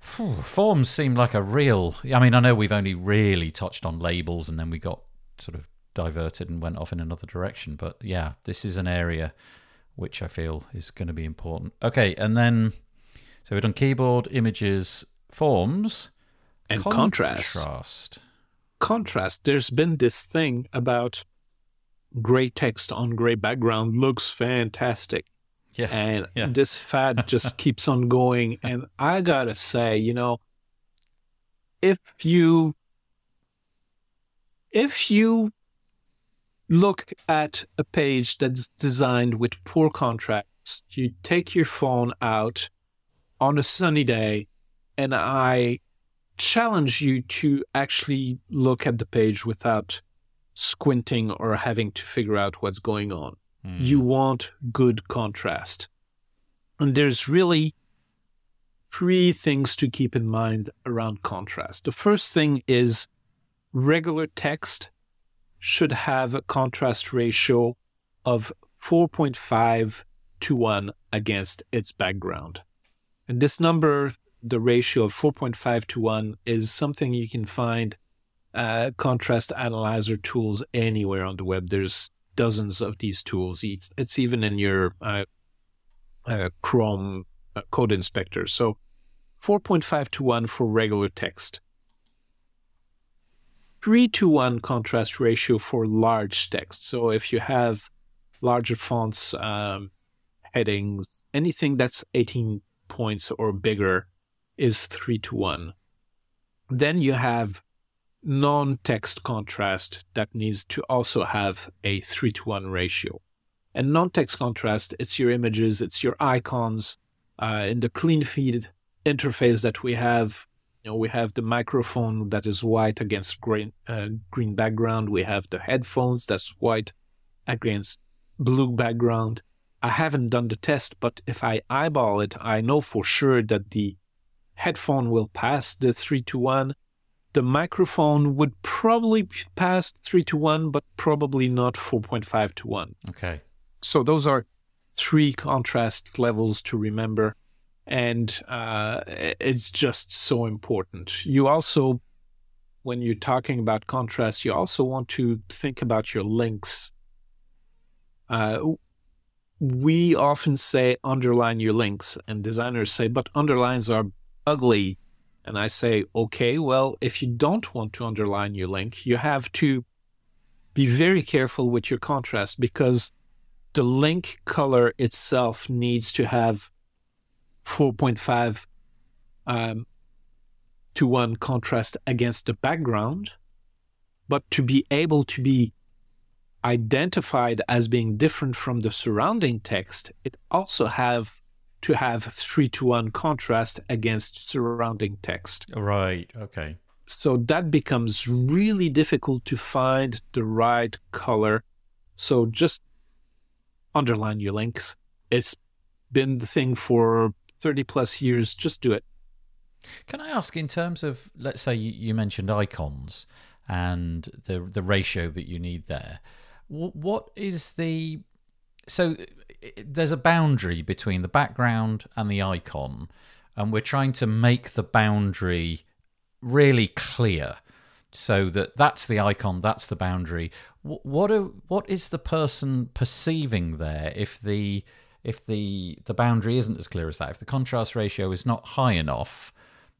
Phew, Forms seem like a real. I mean, I know we've only really touched on labels and then we got sort of diverted and went off in another direction. But yeah, this is an area which I feel is going to be important. Okay, and then so we've done keyboard, images, forms, And contrast. contrast. Contrast. There's been this thing about gray text on gray background looks fantastic. Yeah, and Yeah. this fad just keeps on going and i gotta say you know if you if you look at a page that's designed with poor contrast you take your phone out on a sunny day and i challenge you to actually look at the page without squinting or having to figure out what's going on Hmm. you want good contrast. And there's really three things to keep in mind around contrast. The first thing is regular text should have a contrast ratio of 4.5 to 1 against its background. And this number, the ratio of 4.5 to 1, is something you can find uh, contrast analyzer tools anywhere on the web. There's dozens of these tools. It's, it's even in your uh, uh, Chrome uh, code inspector. So 4.5 to 1 for regular text. 3 to 1 contrast ratio for large text. So if you have larger fonts, um, headings, anything that's 18 points or bigger is 3 to 1. Then you have non text contrast that needs to also have a 3 to 1 ratio. And non text contrast, it's your images, it's your icons. Uh, in the Cleanfeed interface that we have, you know, we have the microphone that is white against green, uh, green background. We have the headphones that's white against blue background. I haven't done the test, but if I eyeball it, I know for sure that the headphone will pass the 3 to 1. The microphone would probably pass 3 to 1, but probably not 4.5 to 1. Okay. So those are three contrast levels to remember. And uh, it's just so important. You also, when you're talking about contrast, you also want to think about your links. Uh, we often say underline your links, and designers say, but underlines are ugly. And I say, okay, well, if you don't want to underline your link, you have to be very careful with your contrast because the link color itself needs to have 4.5 um, to 1 contrast against the background. But to be able to be identified as being different from the surrounding text, it also have to have 3 to 1 contrast against surrounding text. Right, okay. So that becomes really difficult to find the right color. So just underline your links. It's been the thing for 30 plus years. Just do it. Can I ask, in terms of, let's say you mentioned icons and the the ratio that you need there, what is the so there's a boundary between the background and the icon, and we're trying to make the boundary really clear so that that's the icon, that's the boundary. What are, what is the person perceiving there if the if the the boundary isn't as clear as that? If the contrast ratio is not high enough,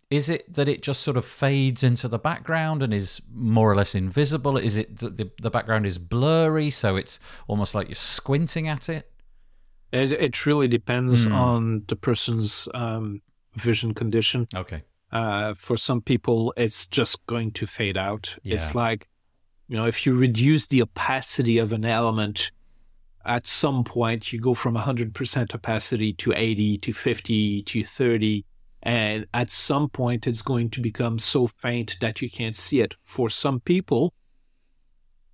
is it that it just sort of fades into the background and is more or less invisible? Is it that the, the background is blurry, so it's almost like you're squinting at it? It, it really depends mm. on the person's um, vision condition. Okay. Uh, for some people, it's just going to fade out. Yeah. It's like, you know, if you reduce the opacity of an element, at some point you go from 100% opacity to 80 to 50 to 30. And at some point, it's going to become so faint that you can't see it. For some people,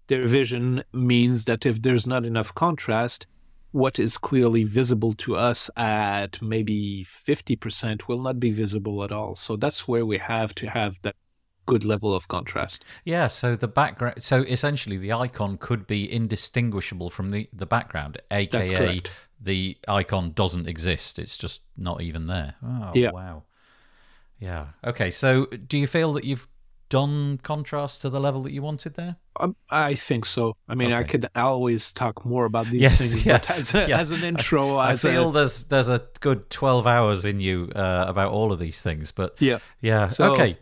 their vision means that if there's not enough contrast, what is clearly visible to us at maybe 50% will not be visible at all. So that's where we have to have that good level of contrast. Yeah, so the background so essentially the icon could be indistinguishable from the the background, aka the icon doesn't exist. It's just not even there. Oh, yeah. wow. Yeah. Okay, so do you feel that you've done contrast to the level that you wanted there? Um, I think so. I mean, okay. I could always talk more about these yes, things, yeah. but as, a, yeah. as an intro, I, I feel a, there's there's a good twelve hours in you uh, about all of these things. But yeah, yeah. So, okay,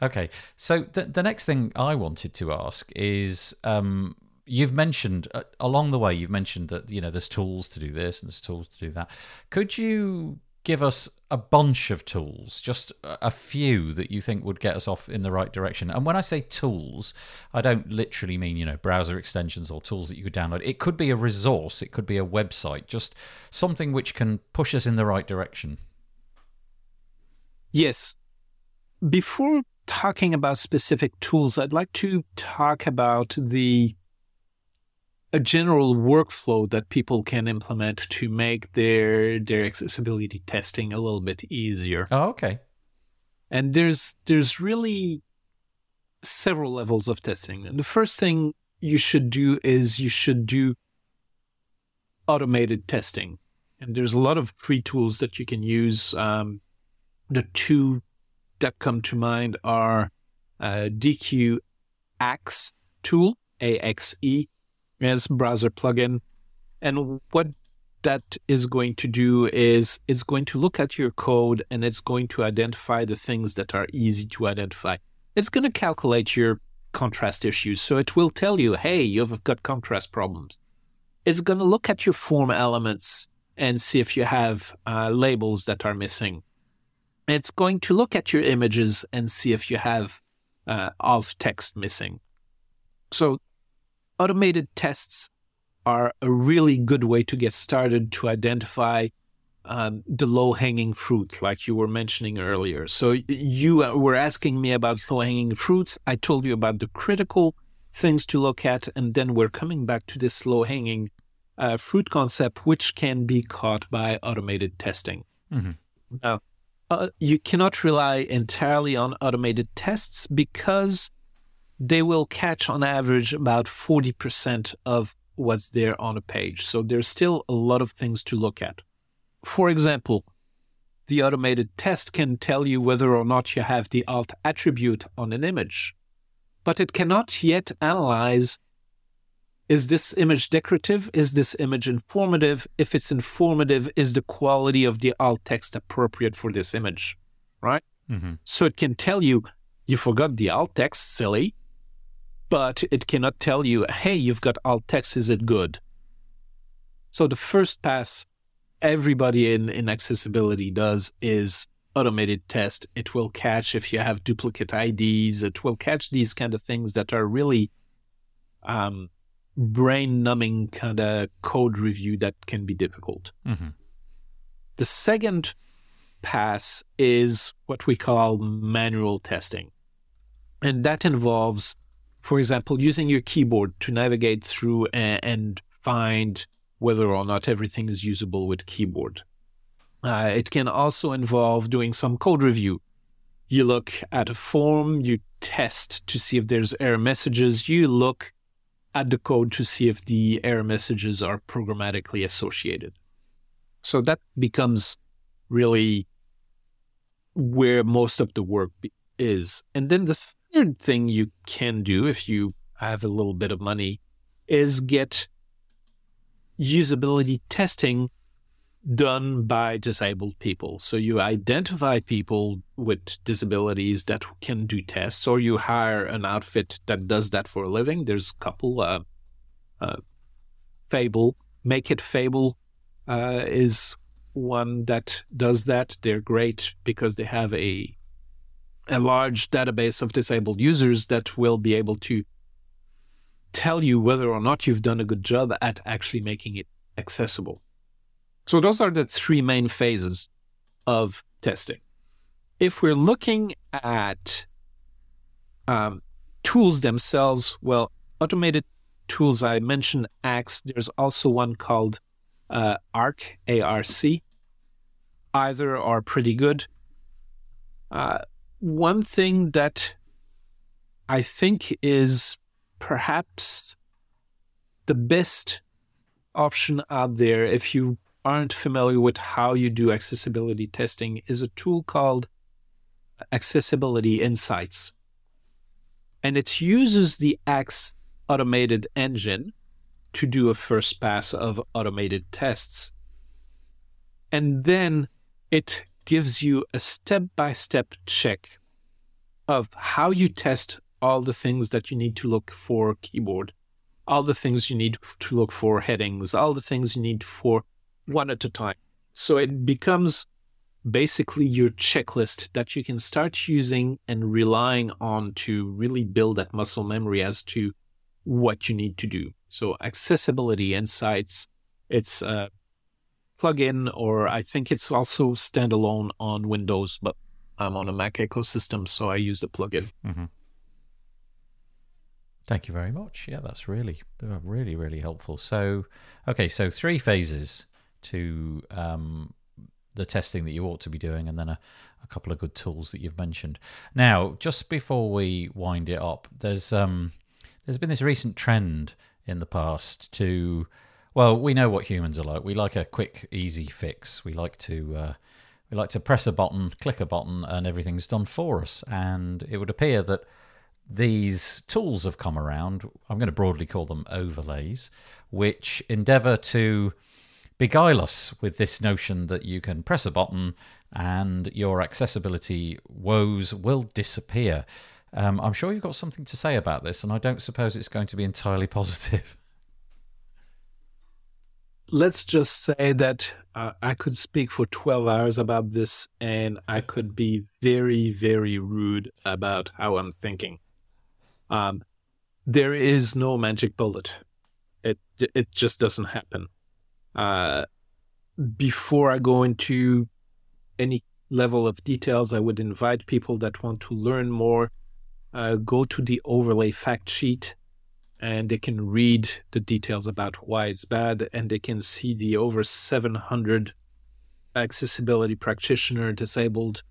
okay. So the the next thing I wanted to ask is. Um, you've mentioned uh, along the way you've mentioned that you know there's tools to do this and there's tools to do that could you give us a bunch of tools, just a few that you think would get us off in the right direction. And when I say tools, I don't literally mean, you know, browser extensions or tools that you could download. It could be a resource, it could be a website, just something which can push us in the right direction. Yes. Before talking about specific tools, I'd like to talk about the a general workflow that people can implement to make their their accessibility testing a little bit easier. Oh, okay. And there's there's really several levels of testing. And the first thing you should do is you should do automated testing. And there's a lot of free tools that you can use. Um, the two that come to mind are uh, Deque Axe tool, A-X-E, as browser plugin. And what that is going to do is it's going to look at your code and it's going to identify the things that are easy to identify. It's going to calculate your contrast issues. So it will tell you, hey, you've got contrast problems. It's going to look at your form elements and see if you have uh, labels that are missing. It's going to look at your images and see if you have uh, alt text missing. So automated tests are a really good way to get started to identify um, the low hanging fruit, like you were mentioning earlier. So you were asking me about low hanging fruits. I told you about the critical things to look at, and then we're coming back to this low hanging uh, fruit concept, which can be caught by automated testing. Mm-hmm. Now, uh, you cannot rely entirely on automated tests because they will catch on average about 40% of what's there on a page. So there's still a lot of things to look at. For example, the automated test can tell you whether or not you have the alt attribute on an image, but it cannot yet analyze is this image decorative? Is this image informative? If it's informative, is the quality of the alt text appropriate for this image? Right? Mm-hmm. So it can tell you, you forgot the alt text, silly, but it cannot tell you, hey, you've got alt text, is it good? So the first pass everybody in, in accessibility does is automated test. It will catch if you have duplicate IDs. It will catch these kind of things that are really um, brain numbing kind of code review that can be difficult. Mm-hmm. The second pass is what we call manual testing. And that involves, for example, using your keyboard to navigate through and, find whether or not everything is usable with keyboard. Uh, it can also involve doing some code review. You look at a form, you test to see if there's error messages, you look at the code to see if the error messages are programmatically associated. So that becomes really where most of the work is. And then the third thing you can do if you have a little bit of money is get usability testing done by disabled people. So you identify people with disabilities that can do tests, or you hire an outfit that does that for a living. There's a couple. Uh, uh, Fable, Make It Fable, uh, is one that does that. They're great because they have a a large database of disabled users that will be able to tell you whether or not you've done a good job at actually making it accessible. So those are the three main phases of testing. If we're looking at um, tools themselves, well, automated tools, I mentioned Axe. There's also one called uh, ARC, A-R-C. Either are pretty good. Uh, one thing that I think is perhaps the best option out there if you aren't familiar with how you do accessibility testing is a tool called Accessibility Insights. And it uses the Axe automated engine to do a first pass of automated tests. And then it gives you a step by step check of how you test all the things that you need to look for keyboard, all the things you need to look for headings, all the things you need for one at a time. So it becomes basically your checklist that you can start using and relying on to really build that muscle memory as to what you need to do. So accessibility insights, it's a plugin or I think it's also standalone on Windows, but I'm on a Mac ecosystem, so I use the plugin. Mm-hmm. Thank you very much. Yeah, that's really, uh, really, really helpful. So, okay, so three phases to um, the testing that you ought to be doing, and then a, a, couple of good tools that you've mentioned. Now, just before we wind it up, there's um, there's been this recent trend in the past to, well, we know what humans are like. We like a quick, easy fix. We like to. Uh, we like to press a button, click a button, and everything's done for us. And it would appear that these tools have come around. I'm going to broadly call them overlays, which endeavor to beguile us with this notion that you can press a button and your accessibility woes will disappear. Um, I'm sure you've got something to say about this, and I don't suppose it's going to be entirely positive. Let's just say that uh, I could speak for 12 hours about this, and I could be very, very rude about how I'm thinking. Um, there is no magic bullet. It it just doesn't happen. Uh, before I go into any level of details, I would invite people that want to learn more uh, go to the overlay fact sheet and they can read the details about why it's bad and they can see the over 700 accessibility practitioner disabled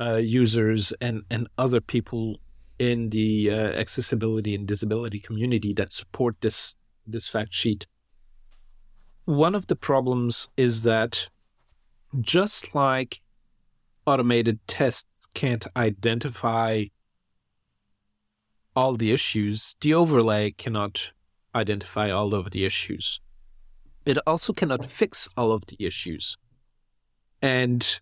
uh, users and, and other people in the uh, accessibility and disability community that support this this fact sheet. One of the problems is that just like automated tests can't identify all the issues, the overlay cannot identify all of the issues. It also cannot fix all of the issues. And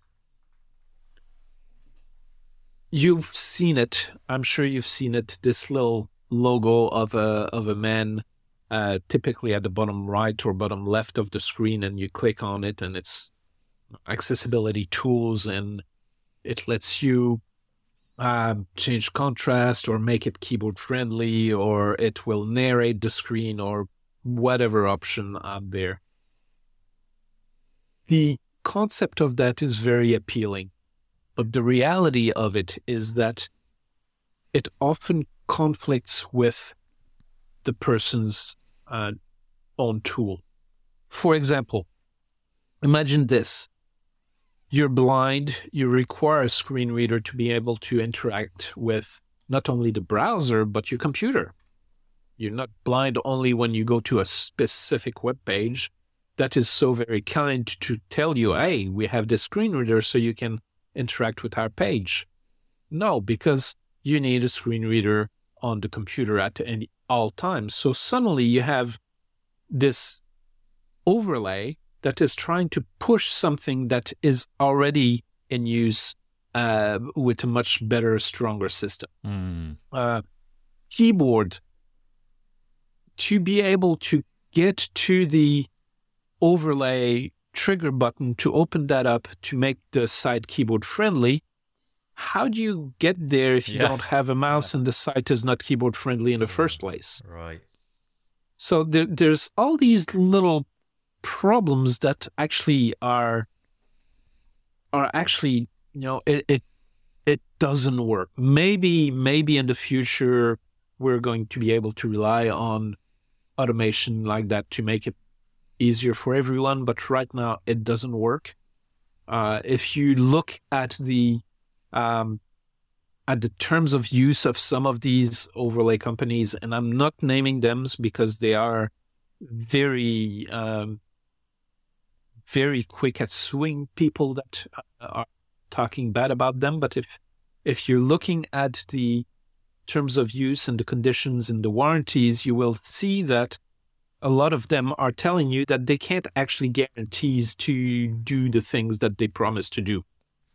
you've seen it. I'm sure you've seen it. This little logo of a of a man, uh, typically at the bottom right or bottom left of the screen, and you click on it, and it's accessibility tools, and it lets you uh, change contrast or make it keyboard friendly, or it will narrate the screen, or whatever option out there. The concept of that is very appealing but the reality of it is that it often conflicts with the person's uh, own tool. For example, imagine this you're blind, you require a screen reader to be able to interact with not only the browser, but your computer. You're not blind only when you go to a specific web page that is so very kind to tell you, hey, we have this screen reader so you can interact with our page? No, because you need a screen reader on the computer at any all times. So suddenly you have this overlay that is trying to push something that is already in use uh, with a much better, stronger system. Mm. Uh, keyboard to be able to get to the overlay trigger button to open that up to make the site keyboard friendly. How do you get there if you yeah. don't have a mouse yeah. and the site is not keyboard friendly in the first place? Right. So there, there's all these little problems that actually are are actually you know it, it it doesn't work. Maybe maybe in the future we're going to be able to rely on automation like that to make it easier for everyone, but right now it doesn't work. Uh, if you look at the um, at the terms of use of some of these overlay companies, and I'm not naming them because they are very um, very quick at suing people that uh, are talking bad about them. But if if you're looking at the terms of use and the conditions and the warranties, you will see that a lot of them are telling you that they can't actually guarantees to do the things that they promise to do.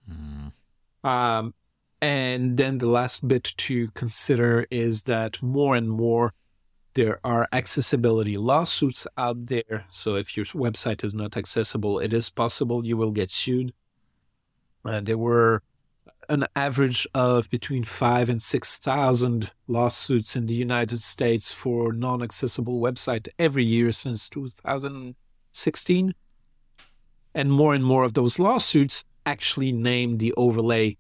Mm. Um, and then the last bit to consider is that more and more there are accessibility lawsuits out there. So if your website is not accessible, it is possible you will get sued. And there were an average of between five and six thousand lawsuits in the United States for non-accessible website every year since 2016, and more and more of those lawsuits actually name the overlay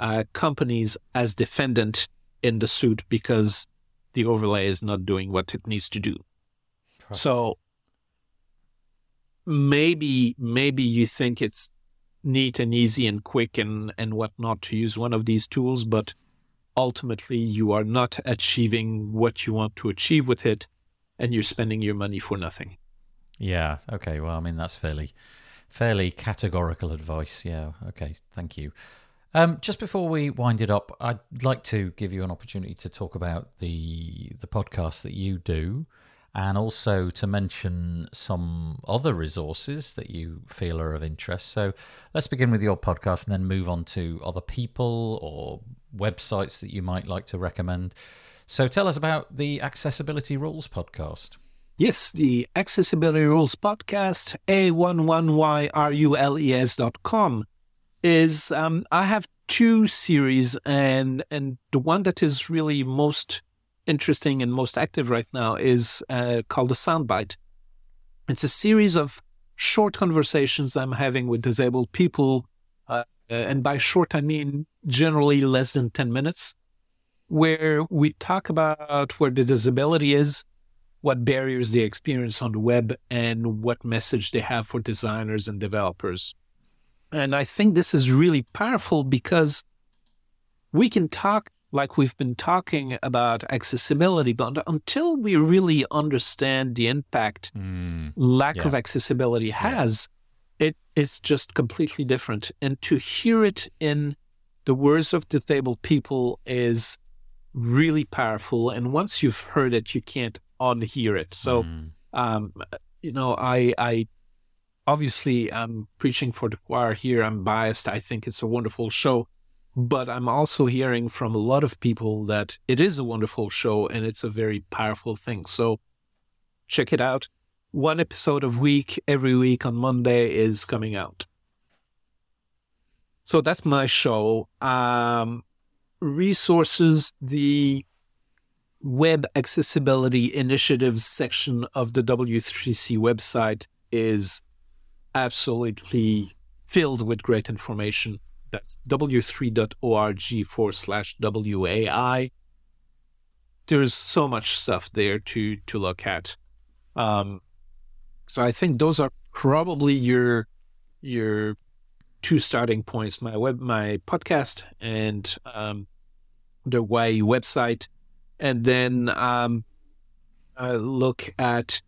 uh, companies as defendant in the suit because the overlay is not doing what it needs to do. So maybe maybe you think it's neat and easy and quick and and whatnot to use one of these tools, but ultimately you are not achieving what you want to achieve with it, and you're spending your money for nothing. Yeah. Okay. Well, I mean that's fairly fairly categorical advice. Yeah. Okay. Thank you. Um, just before we wind it up, I'd like to give you an opportunity to talk about the the podcast that you do and also to mention some other resources that you feel are of interest. So let's begin with your podcast and then move on to other people or websites that you might like to recommend. So tell us about the Accessibility Rules podcast. Yes, the Accessibility Rules podcast, A11YRULES.com, is um, I have two series, and and the one that is really most interesting and most active right now is uh, called the soundbite. It's a series of short conversations I'm having with disabled people, uh, and by short I mean generally less than ten minutes, where we talk about where the disability is, what barriers they experience on the web, and what message they have for designers and developers. And I think this is really powerful because we can talk like we've been talking about accessibility, but until we really understand the impact mm, lack yeah. of accessibility has, yeah. it's just completely different. And to hear it in the words of disabled people is really powerful. And once you've heard it, you can't unhear it. So, mm. um, you know, I I obviously I'm preaching for the choir here. I'm biased. I think it's a wonderful show but I'm also hearing from a lot of people that it is a wonderful show and it's a very powerful thing. So check it out. One episode of week every week on Monday is coming out. So that's my show. Um, resources, the web accessibility initiatives section of the W3C website is absolutely filled with great information. That's w3.org forward slash WAI. There's so much stuff there to to look at. Um, so I think those are probably your your two starting points: my web, my podcast, and um, the WAI website, and then um, look at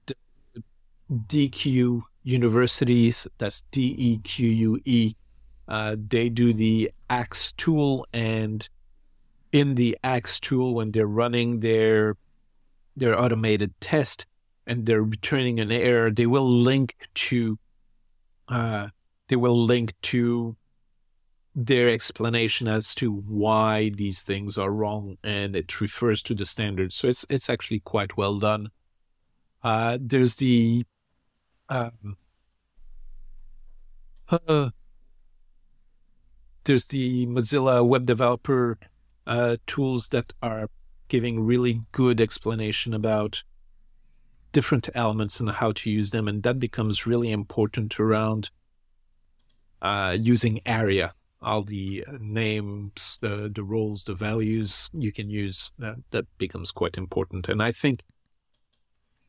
Deque universities. That's D E Q U E uh, they do the Axe tool, and in the Axe tool, when they're running their their automated test and they're returning an error, they will link to uh, they will link to their explanation as to why these things are wrong, and it refers to the standards. So it's it's actually quite well done. Uh, there's the um, uh, there's the Mozilla web developer uh, tools that are giving really good explanation about different elements and how to use them. And that becomes really important around uh, using ARIA. All the names, the, the roles, the values you can use, that, that becomes quite important. And I think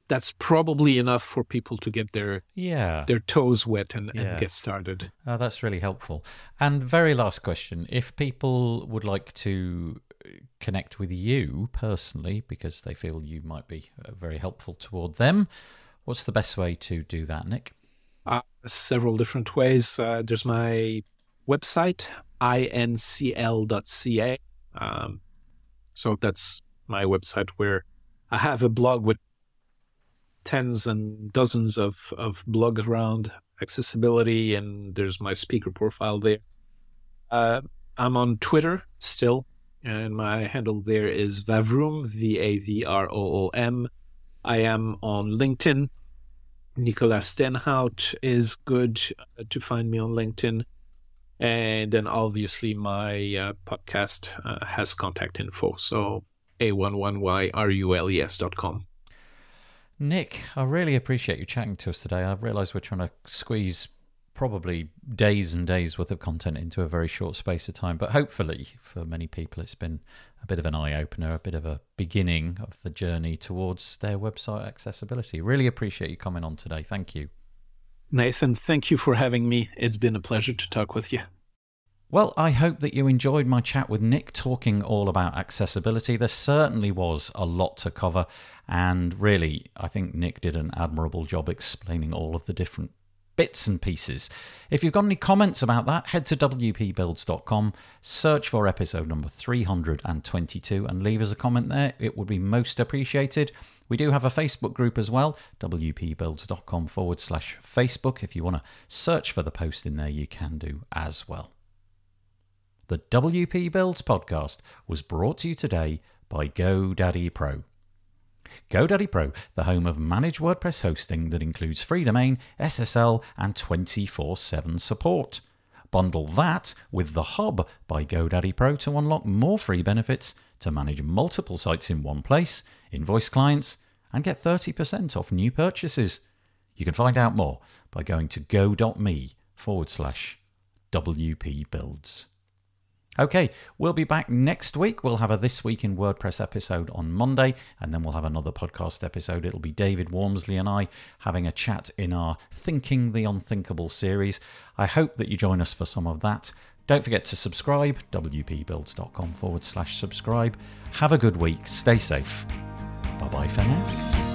that's probably enough for people to get their yeah their toes wet and, yeah. and get started. Oh, that's really helpful. And very last question: If people would like to connect with you personally because they feel you might be uh, very helpful toward them, what's the best way to do that, Nic? Uh, several different ways. Uh, there's my website incl.ca. Um, so that's my website where I have a blog with tens and dozens of, of blogs around accessibility, and there's my speaker profile there. Uh, I'm on Twitter still, and my handle there is Vavroom, V A V R O O M. I am on LinkedIn. Nicolas Steenhout is good uh, to find me on LinkedIn. And then obviously my uh, podcast uh, has contact info. So a11yrules.com. Nic, I really appreciate you chatting to us today. I realise we're trying to squeeze probably days and days worth of content into a very short space of time. But hopefully, for many people, it's been a bit of an eye opener, a bit of a beginning of the journey towards their website accessibility. Really appreciate you coming on today. Thank you. Nathan, thank you for having me. It's been a pleasure to talk with you. Well, I hope that you enjoyed my chat with Nic talking all about accessibility. There certainly was a lot to cover, and really, I think Nic did an admirable job explaining all of the different bits and pieces. If you've got any comments about that, head to WPBuilds.com, search for episode number 322, and leave us a comment there. It would be most appreciated. We do have a Facebook group as well, WPBuilds.com forward slash Facebook. If you want to search for the post in there, you can do as well. The WP Builds podcast was brought to you today by GoDaddy Pro. GoDaddy Pro, the home of managed WordPress hosting that includes free domain, SSL, and 24 7 support. Bundle that with The Hub by GoDaddy Pro to unlock more free benefits to manage multiple sites in one place, invoice clients, and get 30% off new purchases. You can find out more by going to go.me forward slash WP Builds. Okay, we'll be back next week. We'll have a This Week in WordPress episode on Monday, and then we'll have another podcast episode. It'll be David Waumsley and I having a chat in our Thinking the Unthinkable series. I hope that you join us for some of that. Don't forget to subscribe, wpbuilds.com forward slash subscribe. Have a good week. Stay safe. Bye bye for now.